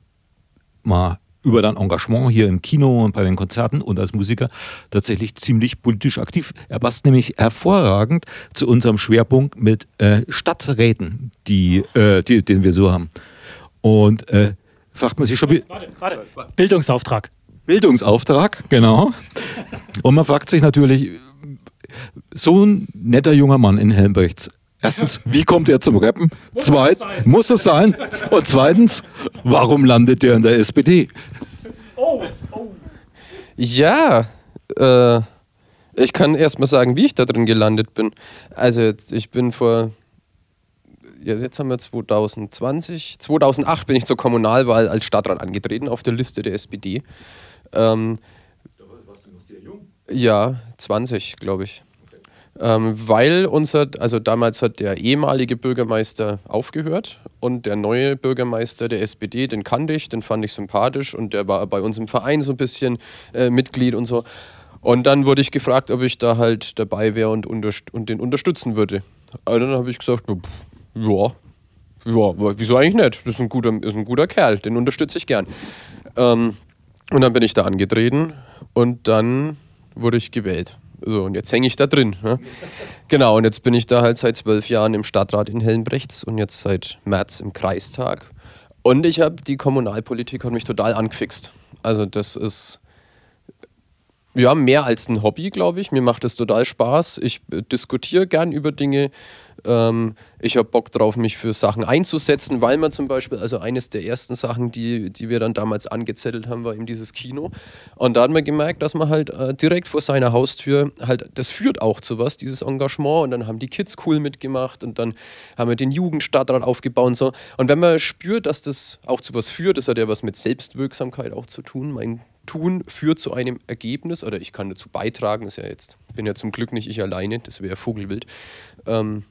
[SPEAKER 3] mal über dein Engagement hier im Kino und bei den Konzerten und als Musiker tatsächlich ziemlich politisch aktiv. Er passt nämlich hervorragend zu unserem Schwerpunkt mit äh, Stadträten, die, äh, die, den wir so haben. Und äh, fragt man sich schon, wie,
[SPEAKER 2] Warte, warte. Bildungsauftrag.
[SPEAKER 3] Bildungsauftrag, genau. Und man fragt sich natürlich, so ein netter junger Mann in Helmbrechts. Erstens, wie kommt er zum Rappen?
[SPEAKER 2] Muss
[SPEAKER 3] Zweit,
[SPEAKER 2] es sein?
[SPEAKER 3] muss es sein? Und zweitens, warum landet er in der SPD?
[SPEAKER 2] Oh, oh.
[SPEAKER 4] Ja, äh, ich kann erst mal sagen, wie ich da drin gelandet bin. Also jetzt, ich bin vor, ja, jetzt haben wir 2020, 2008 bin ich zur Kommunalwahl als Stadtrat angetreten auf der Liste der SPD. Ähm, ja, 20, glaube ich. Ähm, weil unser, also damals hat der ehemalige Bürgermeister aufgehört und der neue Bürgermeister der SPD, den kannte ich, den fand ich sympathisch und der war bei uns im Verein so ein bisschen äh, Mitglied und so. Und dann wurde ich gefragt, ob ich da halt dabei wäre und, und den unterstützen würde. Aber dann habe ich gesagt, ja, ja, wieso eigentlich nicht? Das ist ein guter, ist ein guter Kerl, den unterstütze ich gern. Ähm, und dann bin ich da angetreten und dann wurde ich gewählt. So, und jetzt hänge ich da drin. Ne? Genau, und jetzt bin ich da halt seit zwölf Jahren im Stadtrat in Helmbrechts und jetzt seit März im Kreistag. Und ich habe die Kommunalpolitik hat mich total angefixt. Also das ist ja mehr als ein Hobby, glaube ich. Mir macht es total Spaß. Ich äh, diskutiere gern über Dinge. Ähm, ich habe Bock drauf, mich für Sachen einzusetzen, weil man zum Beispiel, also eines der ersten Sachen, die, die wir dann damals angezettelt haben, war eben dieses Kino. Und da hat man gemerkt, dass man halt äh, direkt vor seiner Haustür halt, das führt auch zu was, dieses Engagement. Und dann haben die Kids cool mitgemacht und dann haben wir den Jugendstadtrat aufgebaut und so. Und wenn man spürt, dass das auch zu was führt, das hat ja was mit Selbstwirksamkeit auch zu tun. Mein Tun führt zu einem Ergebnis oder ich kann dazu beitragen, ist ja jetzt, bin ja zum Glück nicht ich alleine, das wäre Vogelwild. Ähm,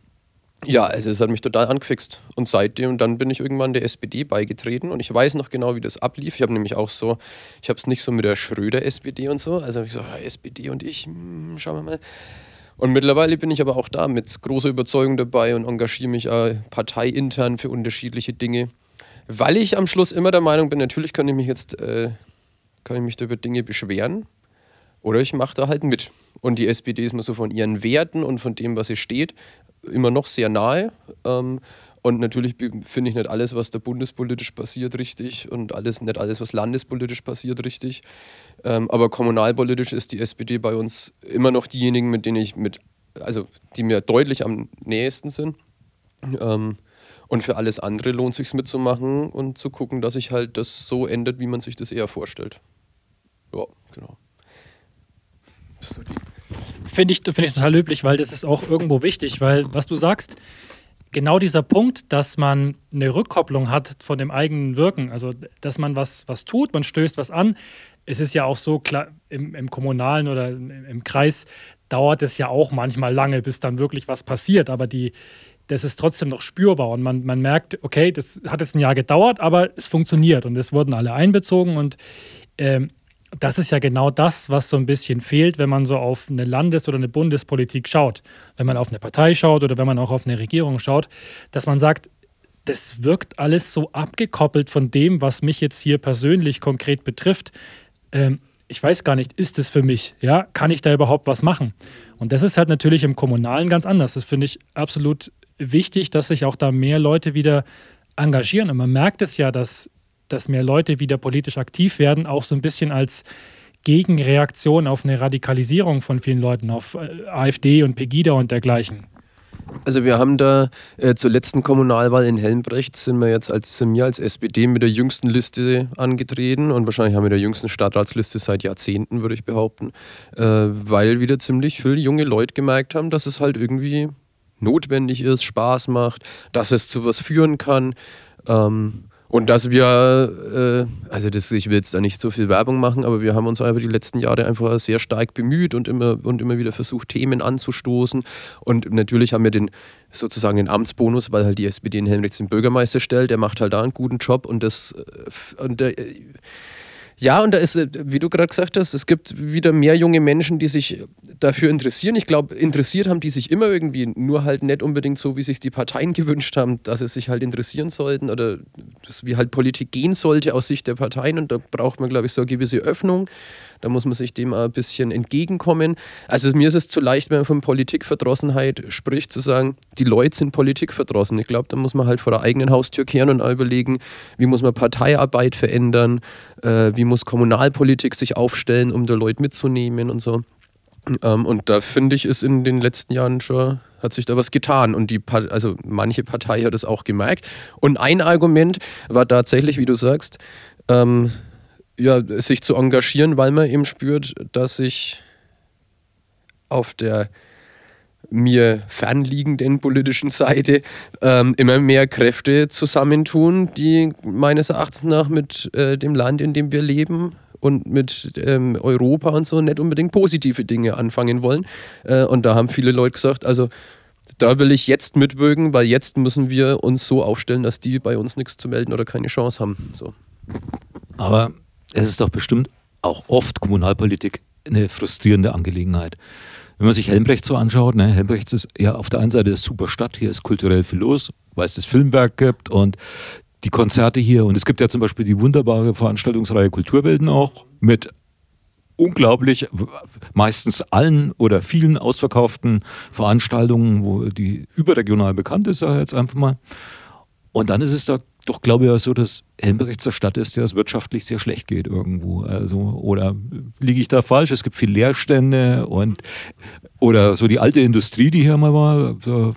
[SPEAKER 4] ja, also es hat mich total angefixt. Und seitdem, dann bin ich irgendwann der SPD beigetreten und ich weiß noch genau, wie das ablief. Ich habe nämlich auch so, ich habe es nicht so mit der Schröder-SPD und so, also habe ich gesagt, ah, SPD und ich, hm, schauen wir mal. Und mittlerweile bin ich aber auch da mit großer Überzeugung dabei und engagiere mich äh, parteiintern für unterschiedliche Dinge. Weil ich am Schluss immer der Meinung bin, natürlich kann ich mich jetzt, äh, kann ich mich da über Dinge beschweren. Oder ich mache da halt mit. Und die SPD ist mir so von ihren Werten und von dem, was sie steht, immer noch sehr nahe. Ähm, und natürlich finde ich nicht alles, was da bundespolitisch passiert, richtig und alles, nicht alles, was landespolitisch passiert, richtig. Ähm, aber kommunalpolitisch ist die SPD bei uns immer noch diejenigen, mit denen ich mit, also die mir deutlich am nächsten sind. Ähm, und für alles andere lohnt sich mitzumachen und zu gucken, dass sich halt das so ändert, wie man sich das eher vorstellt. Ja, genau.
[SPEAKER 2] Finde ich, find ich total löblich, weil das ist auch irgendwo wichtig, weil was du sagst, genau dieser Punkt, dass man eine Rückkopplung hat von dem eigenen Wirken, also dass man was, was tut, man stößt was an. Es ist ja auch so, klar, im, im Kommunalen oder im, im Kreis dauert es ja auch manchmal lange, bis dann wirklich was passiert, aber die, das ist trotzdem noch spürbar und man, man merkt, okay, das hat jetzt ein Jahr gedauert, aber es funktioniert und es wurden alle einbezogen und ähm, das ist ja genau das, was so ein bisschen fehlt, wenn man so auf eine Landes- oder eine Bundespolitik schaut. Wenn man auf eine Partei schaut oder wenn man auch auf eine Regierung schaut, dass man sagt, das wirkt alles so abgekoppelt von dem, was mich jetzt hier persönlich konkret betrifft. Ähm, ich weiß gar nicht, ist es für mich? Ja, kann ich da überhaupt was machen? Und das ist halt natürlich im Kommunalen ganz anders. Das finde ich absolut wichtig, dass sich auch da mehr Leute wieder engagieren. Und man merkt es ja, dass, dass mehr Leute wieder politisch aktiv werden, auch so ein bisschen als Gegenreaktion auf eine Radikalisierung von vielen Leuten, auf äh, AfD und Pegida und dergleichen.
[SPEAKER 4] Also wir haben da äh, zur letzten Kommunalwahl in Helmbrecht sind wir jetzt als sind wir als SPD mit der jüngsten Liste angetreten und wahrscheinlich haben wir der jüngsten Stadtratsliste seit Jahrzehnten, würde ich behaupten, äh, weil wieder ziemlich viele junge Leute gemerkt haben, dass es halt irgendwie notwendig ist, Spaß macht, dass es zu was führen kann. Ähm, und dass wir, äh, also das, ich will jetzt da nicht so viel Werbung machen, aber wir haben uns einfach die letzten Jahre einfach sehr stark bemüht und immer, und immer wieder versucht, Themen anzustoßen. Und natürlich haben wir den sozusagen den Amtsbonus, weil halt die SPD in Helmrechts den Bürgermeister stellt, der macht halt da einen guten Job und das, äh, und der, Ja, und da ist, äh, wie du gerade gesagt hast, es gibt wieder mehr junge Menschen, die sich dafür interessieren. Ich glaube, interessiert haben die sich immer irgendwie, nur halt nicht unbedingt so, wie sich die Parteien gewünscht haben, dass sie sich halt interessieren sollten oder wie halt Politik gehen sollte aus Sicht der Parteien. Und da braucht man, glaube ich, so eine gewisse Öffnung. Da muss man sich dem ein bisschen entgegenkommen. Also mir ist es zu leicht, wenn man von Politikverdrossenheit spricht, zu sagen, die Leute sind politikverdrossen. Ich glaube, da muss man halt vor der eigenen Haustür kehren und überlegen, wie muss man Parteiarbeit verändern, äh, wie muss Kommunalpolitik sich aufstellen, um da Leute mitzunehmen und so. Ähm, und da finde ich, ist in den letzten Jahren schon, hat sich da was getan. Und die, also manche Partei hat es auch gemerkt. Und ein Argument war tatsächlich, wie du sagst, ähm, ja, sich zu engagieren, weil man eben spürt, dass sich auf der mir fernliegenden politischen Seite ähm, immer mehr Kräfte zusammentun, die meines Erachtens nach mit äh, dem Land, in dem wir leben, und mit ähm, Europa und so nicht unbedingt positive Dinge anfangen wollen. Äh, und da haben viele Leute gesagt, also da will ich jetzt mitwirken, weil jetzt müssen wir uns so aufstellen, dass die bei uns nichts zu melden oder keine Chance haben. So.
[SPEAKER 3] Aber es ist doch bestimmt auch oft Kommunalpolitik eine frustrierende Angelegenheit. Wenn man sich Helmbrecht so anschaut, ne, Helmbrecht ist ja auf der einen Seite eine super Stadt, hier ist kulturell viel los, weil es das Filmwerk gibt und die Konzerte hier. Und es gibt ja zum Beispiel die wunderbare Veranstaltungsreihe Kulturwelten auch mit unglaublich, meistens allen oder vielen ausverkauften Veranstaltungen, wo die überregional bekannt ist, sage ich jetzt einfach mal. Und dann ist es da doch, glaube ich, so, dass Helmbrechts der Stadt ist, der es wirtschaftlich sehr schlecht geht irgendwo. Also, oder liege ich da falsch? Es gibt viel Leerstände und oder so die alte Industrie, die hier mal war. So.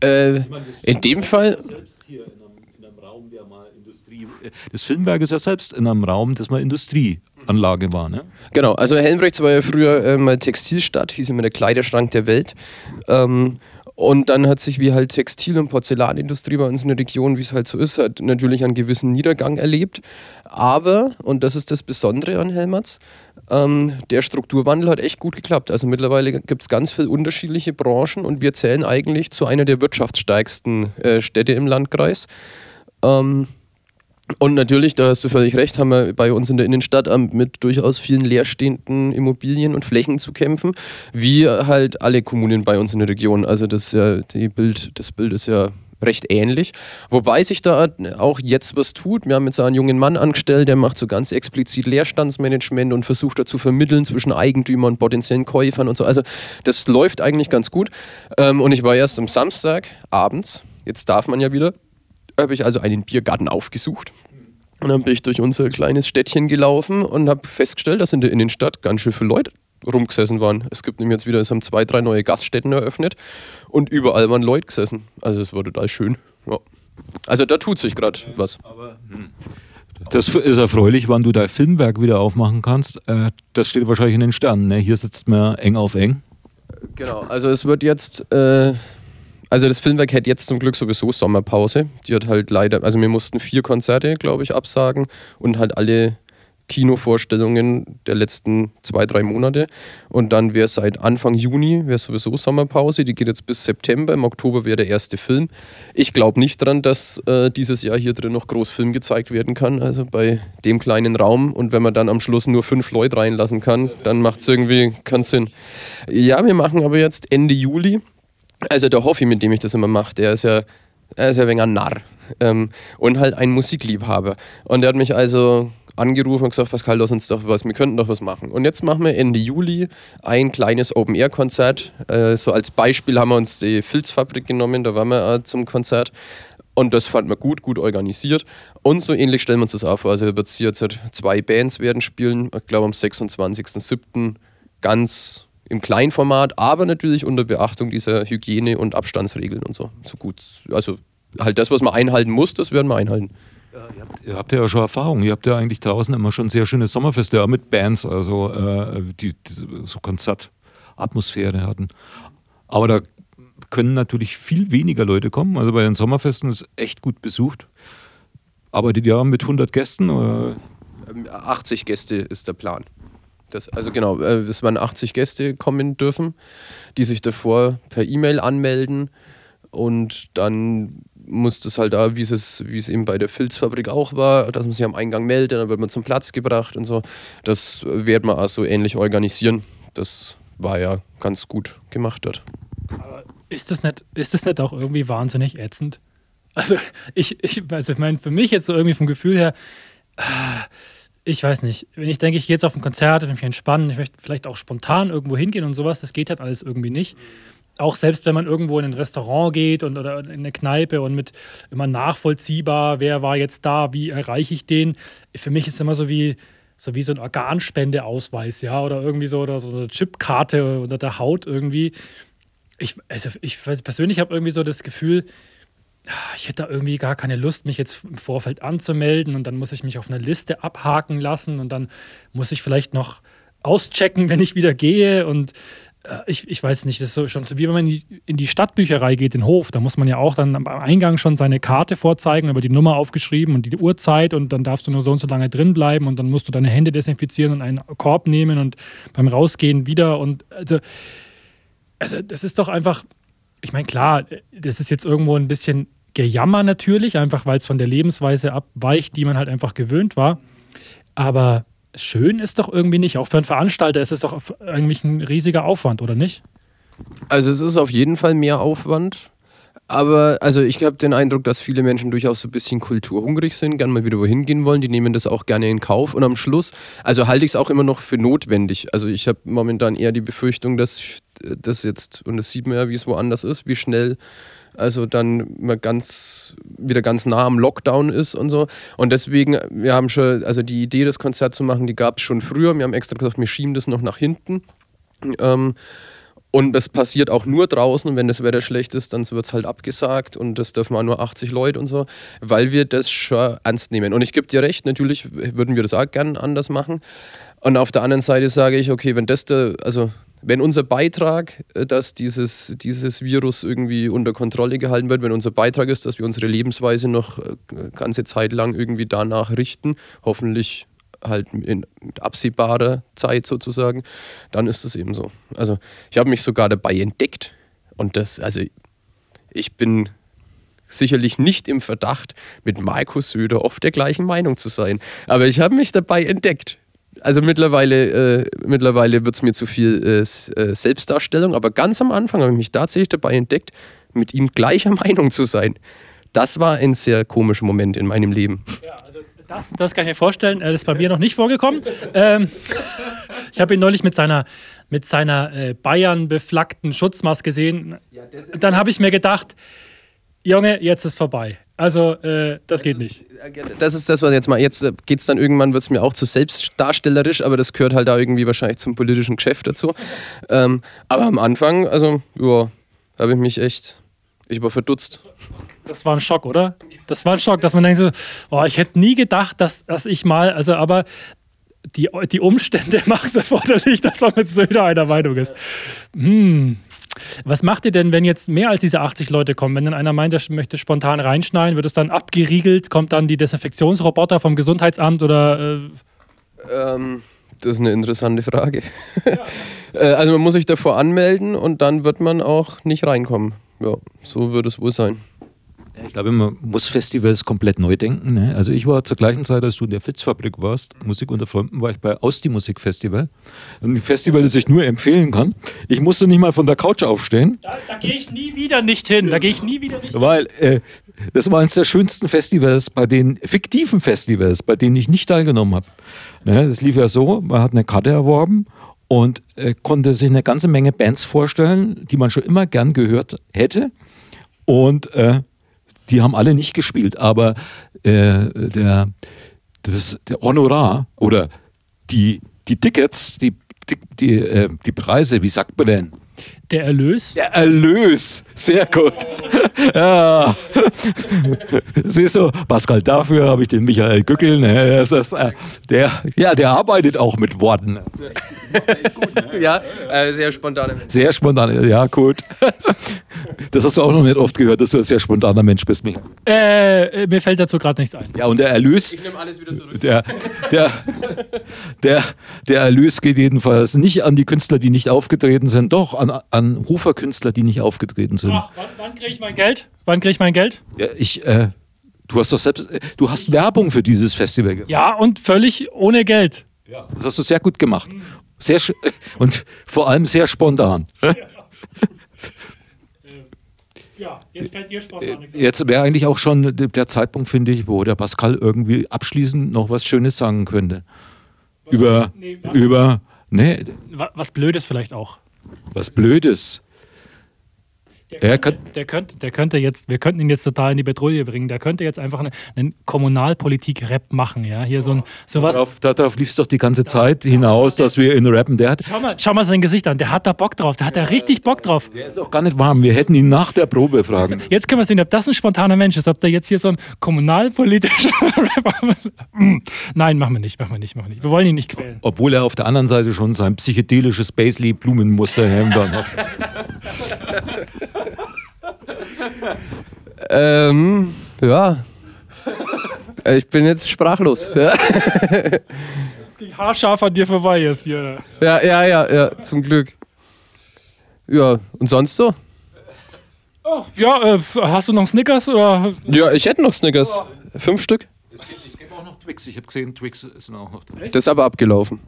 [SPEAKER 4] Äh, in dem Fall.
[SPEAKER 3] Das Filmwerk ist ja selbst in einem Raum, das mal Industrieanlage war, ne?
[SPEAKER 4] Genau, also Helmbrechts war ja früher äh, mal Textilstadt, hieß immer der Kleiderschrank der Welt. Ähm, und dann hat sich wie halt Textil- und Porzellanindustrie bei uns in der Region, wie es halt so ist, hat natürlich einen gewissen Niedergang erlebt. Aber, und das ist das Besondere an Helmerts, ähm, der Strukturwandel hat echt gut geklappt. Also mittlerweile gibt es ganz viele unterschiedliche Branchen und wir zählen eigentlich zu einer der wirtschaftsstärksten äh, Städte im Landkreis. Ähm, und natürlich, da hast du völlig recht, haben wir bei uns in der Innenstadt mit durchaus vielen leerstehenden Immobilien und Flächen zu kämpfen, wie halt alle Kommunen bei uns in der Region. Also das, ja, die Bild, das Bild ist ja recht ähnlich. Wobei sich da auch jetzt was tut. Wir haben jetzt einen jungen Mann angestellt, der macht so ganz explizit Leerstandsmanagement und versucht da zu vermitteln zwischen Eigentümern und potenziellen Käufern und so. Also das läuft eigentlich ganz gut. Ähm, und ich war erst am Samstag abends, jetzt darf man ja wieder, habe ich also einen Biergarten aufgesucht. Und dann bin ich durch unser kleines Städtchen gelaufen und habe festgestellt, dass in der Innenstadt ganz schön viele Leute rumgesessen waren. Es gibt nämlich jetzt wieder, es haben zwei, drei neue Gaststätten eröffnet und überall waren Leute gesessen. Also es war total schön. Ja. Also da tut sich gerade was. Aber, hm.
[SPEAKER 3] Das ist erfreulich, wann du dein Filmwerk wieder aufmachen kannst. Äh, das steht wahrscheinlich in den Sternen. Ne? Hier sitzt man eng auf eng.
[SPEAKER 4] Genau, also es wird jetzt äh, also das Filmwerk hätte jetzt zum Glück sowieso Sommerpause. Die hat halt leider, also wir mussten vier Konzerte, glaube ich, absagen und halt alle Kinovorstellungen der letzten zwei, drei Monate. Und dann wäre seit Anfang Juni wäre sowieso Sommerpause. Die geht jetzt bis September. Im Oktober wäre der erste Film. Ich glaube nicht dran, dass äh, dieses Jahr hier drin noch groß Film gezeigt werden kann. Also bei dem kleinen Raum. Und wenn man dann am Schluss nur fünf Leute reinlassen kann, dann macht es irgendwie keinen Sinn. Ja, wir machen aber jetzt Ende Juli also der Hoffi, mit dem ich das immer mache, der ist ja, er ist ja ein wenig ein Narr ähm, und halt ein Musikliebhaber. Und der hat mich also angerufen und gesagt, Pascal, lass uns doch was, wir könnten doch was machen. Und jetzt machen wir Ende Juli ein kleines Open-Air-Konzert. Äh, so als Beispiel haben wir uns die Filzfabrik genommen, da waren wir äh, zum Konzert. Und das fand man gut, gut organisiert. Und so ähnlich stellen wir uns das auch vor. Also wird hier jetzt halt zwei Bands werden spielen, ich glaube am 26.07. ganz im Kleinformat, aber natürlich unter Beachtung dieser Hygiene- und Abstandsregeln und so. So gut. Also halt das, was man einhalten muss, das werden wir einhalten.
[SPEAKER 3] Ja, ihr, habt, ihr, habt, ja schon Erfahrung. Ihr habt ja eigentlich draußen immer schon sehr schöne Sommerfeste, auch mit Bands, also äh, die, die so Konzertatmosphäre hatten. Aber da können natürlich viel weniger Leute kommen. Also bei den Sommerfesten ist echt gut besucht. Arbeitet ihr mit 100 Gästen? Oder?
[SPEAKER 4] 80 Gäste ist der Plan. Das, also genau, äh, es waren 80 Gäste kommen dürfen, die sich davor per E-Mail anmelden und dann muss das halt da, wie es, wie es eben bei der Filzfabrik auch war, dass man sich am Eingang meldet, dann wird man zum Platz gebracht und so. Das wird man auch so ähnlich organisieren. Das war ja ganz gut gemacht dort.
[SPEAKER 2] Ist das nicht, ist das nicht auch irgendwie wahnsinnig ätzend? Also ich, ich, also ich meine, für mich jetzt so irgendwie vom Gefühl her, ich weiß nicht, wenn ich denke, ich gehe jetzt auf ein Konzert, ich möchte mich entspannen, ich möchte vielleicht auch spontan irgendwo hingehen und sowas, das geht halt alles irgendwie nicht. Auch selbst wenn man irgendwo in ein Restaurant geht und, oder in eine Kneipe und mit immer nachvollziehbar, wer war jetzt da, wie erreiche ich den, für mich ist es immer so wie, so wie so ein Organspendeausweis, ja, oder irgendwie so, oder so eine Chipkarte unter der Haut irgendwie. Ich, also ich persönlich habe irgendwie so das Gefühl, ich hätte da irgendwie gar keine Lust, mich jetzt im Vorfeld anzumelden und dann muss ich mich auf eine Liste abhaken lassen und dann muss ich vielleicht noch auschecken, wenn ich wieder gehe und äh, ich, ich weiß nicht, das ist so schon so, wie wenn man in die, in die Stadtbücherei geht, den Hof, da muss man ja auch dann am Eingang schon seine Karte vorzeigen, aber die Nummer aufgeschrieben und die Uhrzeit und dann darfst du nur so und so lange drin bleiben und dann musst du deine Hände desinfizieren und einen Korb nehmen und beim Rausgehen wieder und also, also das ist doch einfach, ich meine, klar, das ist jetzt irgendwo ein bisschen Gejammer natürlich, einfach weil es von der Lebensweise abweicht, die man halt einfach gewöhnt war. Aber schön ist doch irgendwie nicht. Auch für einen Veranstalter ist es doch eigentlich ein riesiger Aufwand, oder nicht?
[SPEAKER 4] Also es ist auf jeden Fall mehr Aufwand. Aber also ich habe den Eindruck, dass viele Menschen durchaus so ein bisschen kulturhungrig sind, gerne mal wieder wohin gehen wollen. Die nehmen das auch gerne in Kauf. Und am Schluss, also halte ich es auch immer noch für notwendig. Also ich habe momentan eher die Befürchtung, dass das jetzt, und das sieht man ja, wie es woanders ist, wie schnell also dann mal ganz wieder ganz nah am Lockdown ist und so. Und deswegen, wir haben schon, also die Idee, das Konzert zu machen, die gab es schon früher. Wir haben extra gesagt, wir schieben das noch nach hinten. Ähm, und das passiert auch nur draußen und wenn das Wetter schlecht ist, dann wird es halt abgesagt und das dürfen auch nur 80 Leute und so, weil wir das schon ernst nehmen. Und ich gebe dir recht, natürlich würden wir das auch gerne anders machen. Und auf der anderen Seite sage ich, okay, wenn das der, also wenn unser Beitrag, äh, dass dieses, dieses Virus irgendwie unter Kontrolle gehalten wird, wenn unser Beitrag ist, dass wir unsere Lebensweise noch äh, ganze Zeit lang irgendwie danach richten, hoffentlich halt in absehbarer Zeit sozusagen, dann ist das eben so. Also ich habe mich sogar dabei entdeckt und das, also ich bin sicherlich nicht im Verdacht, mit Markus Söder oft der gleichen Meinung zu sein, aber ich habe mich dabei entdeckt. Also mittlerweile, äh, mittlerweile wird es mir zu viel äh, äh, Selbstdarstellung, aber ganz am Anfang habe ich mich tatsächlich dabei entdeckt, mit ihm gleicher Meinung zu sein. Das war ein sehr komischer Moment in meinem Leben.
[SPEAKER 2] Ja, also das, das kann ich mir vorstellen. Äh, das ist bei mir noch nicht vorgekommen. Ähm, ich habe ihn neulich mit seiner, mit seiner äh, Bayern beflaggten Schutzmaske gesehen. Ja, Dann habe ich mir gedacht, Junge, jetzt ist vorbei. Also, äh, das, das, geht
[SPEAKER 4] ist,
[SPEAKER 2] nicht.
[SPEAKER 4] Äh, das ist das, was jetzt mal. Jetzt geht es dann irgendwann, wird es mir auch zu selbstdarstellerisch, aber das gehört halt da irgendwie wahrscheinlich zum politischen Geschäft dazu. Ähm, aber am Anfang, also, ja, habe ich mich echt. Ich war verdutzt.
[SPEAKER 2] Das war ein Schock, oder? Das war ein Schock, dass man denkt so, oh, ich hätte nie gedacht, dass, dass ich mal, also aber die, die Umstände machen es erforderlich, dass man mit Söder einer Meinung ist. Hm. Was macht ihr denn, wenn jetzt mehr als diese 80 Leute kommen? Wenn dann einer meint, er möchte spontan reinschneiden, wird es dann abgeriegelt? Kommt dann die Desinfektionsroboter vom Gesundheitsamt oder.
[SPEAKER 4] Äh ähm, das ist eine interessante Frage. Ja. Äh, also man muss sich davor anmelden und dann wird man auch nicht reinkommen. Ja, so wird es wohl sein.
[SPEAKER 3] Ich glaube, man muss Festivals komplett neu denken. Ne? Also ich war zur gleichen Zeit, als du in der Fitzfabrik warst, Musik unter Freunden, war ich bei Austi Musik Festival. Ein Festival, das ich nur empfehlen kann. Ich musste nicht mal von der Couch aufstehen.
[SPEAKER 2] Da, da gehe ich nie wieder nicht hin. Da gehe ich nie wieder nicht
[SPEAKER 3] Weil äh, das war eines der schönsten Festivals, bei den fiktiven Festivals, bei denen ich nicht teilgenommen habe. Ne? Das lief ja so, man hat eine Karte erworben und äh, konnte sich eine ganze Menge Bands vorstellen, die man schon immer gern gehört hätte. Und äh, die haben alle nicht gespielt, aber äh, der, das, der Honorar oder die, die Tickets, die, die, die, äh, die Preise, wie sagt man denn?
[SPEAKER 2] Der Erlös?
[SPEAKER 3] Der Erlös, sehr gut. ja. Siehst du, Pascal, dafür habe ich den Michael Gückel. Ne? Das ist, äh, der, ja, der arbeitet auch mit Worten.
[SPEAKER 4] ja, äh, sehr spontan.
[SPEAKER 3] Sehr spontan, ja, gut. Das hast du auch noch nicht oft gehört, dass du ein sehr spontaner Mensch bist, Michael.
[SPEAKER 2] Äh, mir fällt dazu gerade nichts ein.
[SPEAKER 3] Ja, und der Erlös. Ich nehme alles wieder zurück. Der, der, der, der Erlös geht jedenfalls nicht an die Künstler, die nicht aufgetreten sind, doch an an Ruferkünstler, die nicht aufgetreten sind.
[SPEAKER 2] Ach, wann, wann kriege ich mein Geld? Wann kriege ich mein Geld?
[SPEAKER 3] Ja, ich, äh, du hast doch selbst, äh, du hast Werbung für dieses Festival gemacht.
[SPEAKER 2] Ja, und völlig ohne Geld.
[SPEAKER 3] Ja. Das hast du sehr gut gemacht. Sehr und vor allem sehr spontan.
[SPEAKER 2] Ja, jetzt fällt dir spontan nichts
[SPEAKER 3] Jetzt wäre eigentlich auch schon der Zeitpunkt, finde ich, wo der Pascal irgendwie abschließend noch was Schönes sagen könnte. Über,
[SPEAKER 2] Nee,
[SPEAKER 3] über, ne,
[SPEAKER 2] Wa- Was Blödes vielleicht auch.
[SPEAKER 3] Was Blödes.
[SPEAKER 2] Der
[SPEAKER 3] Er
[SPEAKER 2] könnte, der, könnte, der könnte jetzt, wir könnten ihn jetzt total in die Petrouille bringen. Der könnte jetzt einfach eine, einen Kommunalpolitik-Rap machen, ja. Hier so ein sowas.
[SPEAKER 3] Darauf, darauf lief es doch die ganze Zeit hinaus, dass wir ihn rappen. Der hat,
[SPEAKER 2] Schau mal, schau mal sein Gesicht an. Der hat da Bock drauf. Der hat da richtig Bock drauf.
[SPEAKER 3] der ist auch gar nicht warm. Wir hätten ihn nach der Probe fragen.
[SPEAKER 2] Jetzt können wir sehen, ob das ein spontaner Mensch ist, ob der jetzt hier so ein kommunalpolitischer Rapper Mm. Nein, machen wir nicht, machen wir nicht, machen wir nicht. Wir wollen ihn nicht quälen.
[SPEAKER 3] Obwohl er auf der anderen Seite schon sein psychedelisches Paisley Blumenmusterhemd hat.
[SPEAKER 4] Ähm, ja. Äh, Ich bin jetzt sprachlos.
[SPEAKER 2] Es ging haarscharf an dir vorbei jetzt hier.
[SPEAKER 4] ja, ja, ja, ja zum Glück. Ja, und sonst so?
[SPEAKER 2] Oh, ja, äh, hast du noch Snickers oder?
[SPEAKER 4] Ja, ich hätte noch Snickers. Fünf Stück.
[SPEAKER 3] Es gibt auch noch Twix. Ich habe gesehen, Twix sind auch noch da.
[SPEAKER 4] Das ist aber abgelaufen.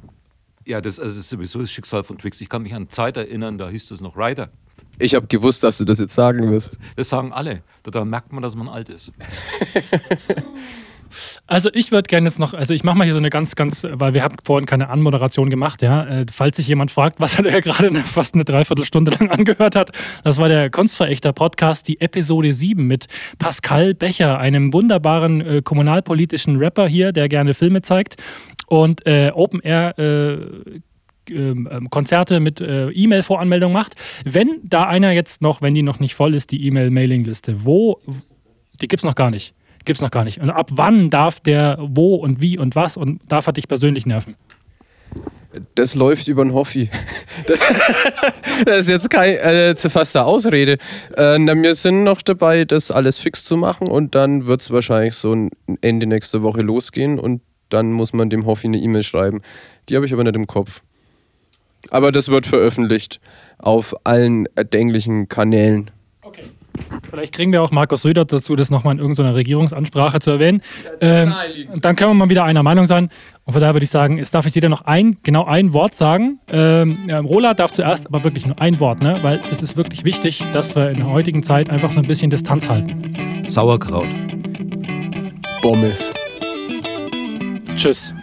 [SPEAKER 3] Ja, das, also das ist sowieso das Schicksal von Twix. Ich kann mich an Zeit erinnern, da hieß das noch Rider.
[SPEAKER 4] Ich habe gewusst, dass du das jetzt sagen wirst.
[SPEAKER 3] Das sagen alle. Daran merkt man, dass man alt ist.
[SPEAKER 2] Also ich würde gerne jetzt noch, also ich mache mal hier so eine ganz, ganz, weil wir haben vorhin keine Anmoderation gemacht, ja. Äh, falls sich jemand fragt, was er gerade eine, fast eine Dreiviertelstunde lang angehört hat, das war der Kunstverächter-Podcast, die Episode 7 mit Pascal Becher, einem wunderbaren äh, kommunalpolitischen Rapper hier, der gerne Filme zeigt. Und äh, Open Air äh, ähm, ähm, Konzerte mit äh, E-Mail-Voranmeldung macht. Wenn da einer jetzt noch, wenn die noch nicht voll ist, die E-Mail-Mailing-Liste, wo, die gibt es noch gar nicht. Gibt's noch gar nicht. Und ab wann darf der wo und wie und was und darf er dich persönlich nerven?
[SPEAKER 4] Das läuft über den Hoffi. Das ist jetzt keine äh, zu faste Ausrede. Äh, wir sind noch dabei, das alles fix zu machen und dann wird es wahrscheinlich so ein Ende nächste Woche losgehen und dann muss man dem Hoffi eine E-Mail schreiben. Die habe ich aber nicht im Kopf. Aber das wird veröffentlicht auf allen erdenklichen Kanälen.
[SPEAKER 2] Okay. Vielleicht kriegen wir auch Markus Söder dazu, das nochmal in irgendeiner Regierungsansprache zu erwähnen. Ähm, und dann können wir mal wieder einer Meinung sein. Und von daher würde ich sagen, es darf jetzt jeder noch ein, genau ein Wort sagen. Ähm, ja, Rola darf zuerst aber wirklich nur ein Wort, ne? weil das ist wirklich wichtig, dass wir in der heutigen Zeit einfach so ein bisschen Distanz halten.
[SPEAKER 3] Sauerkraut.
[SPEAKER 4] Bommes.
[SPEAKER 2] Tschüss.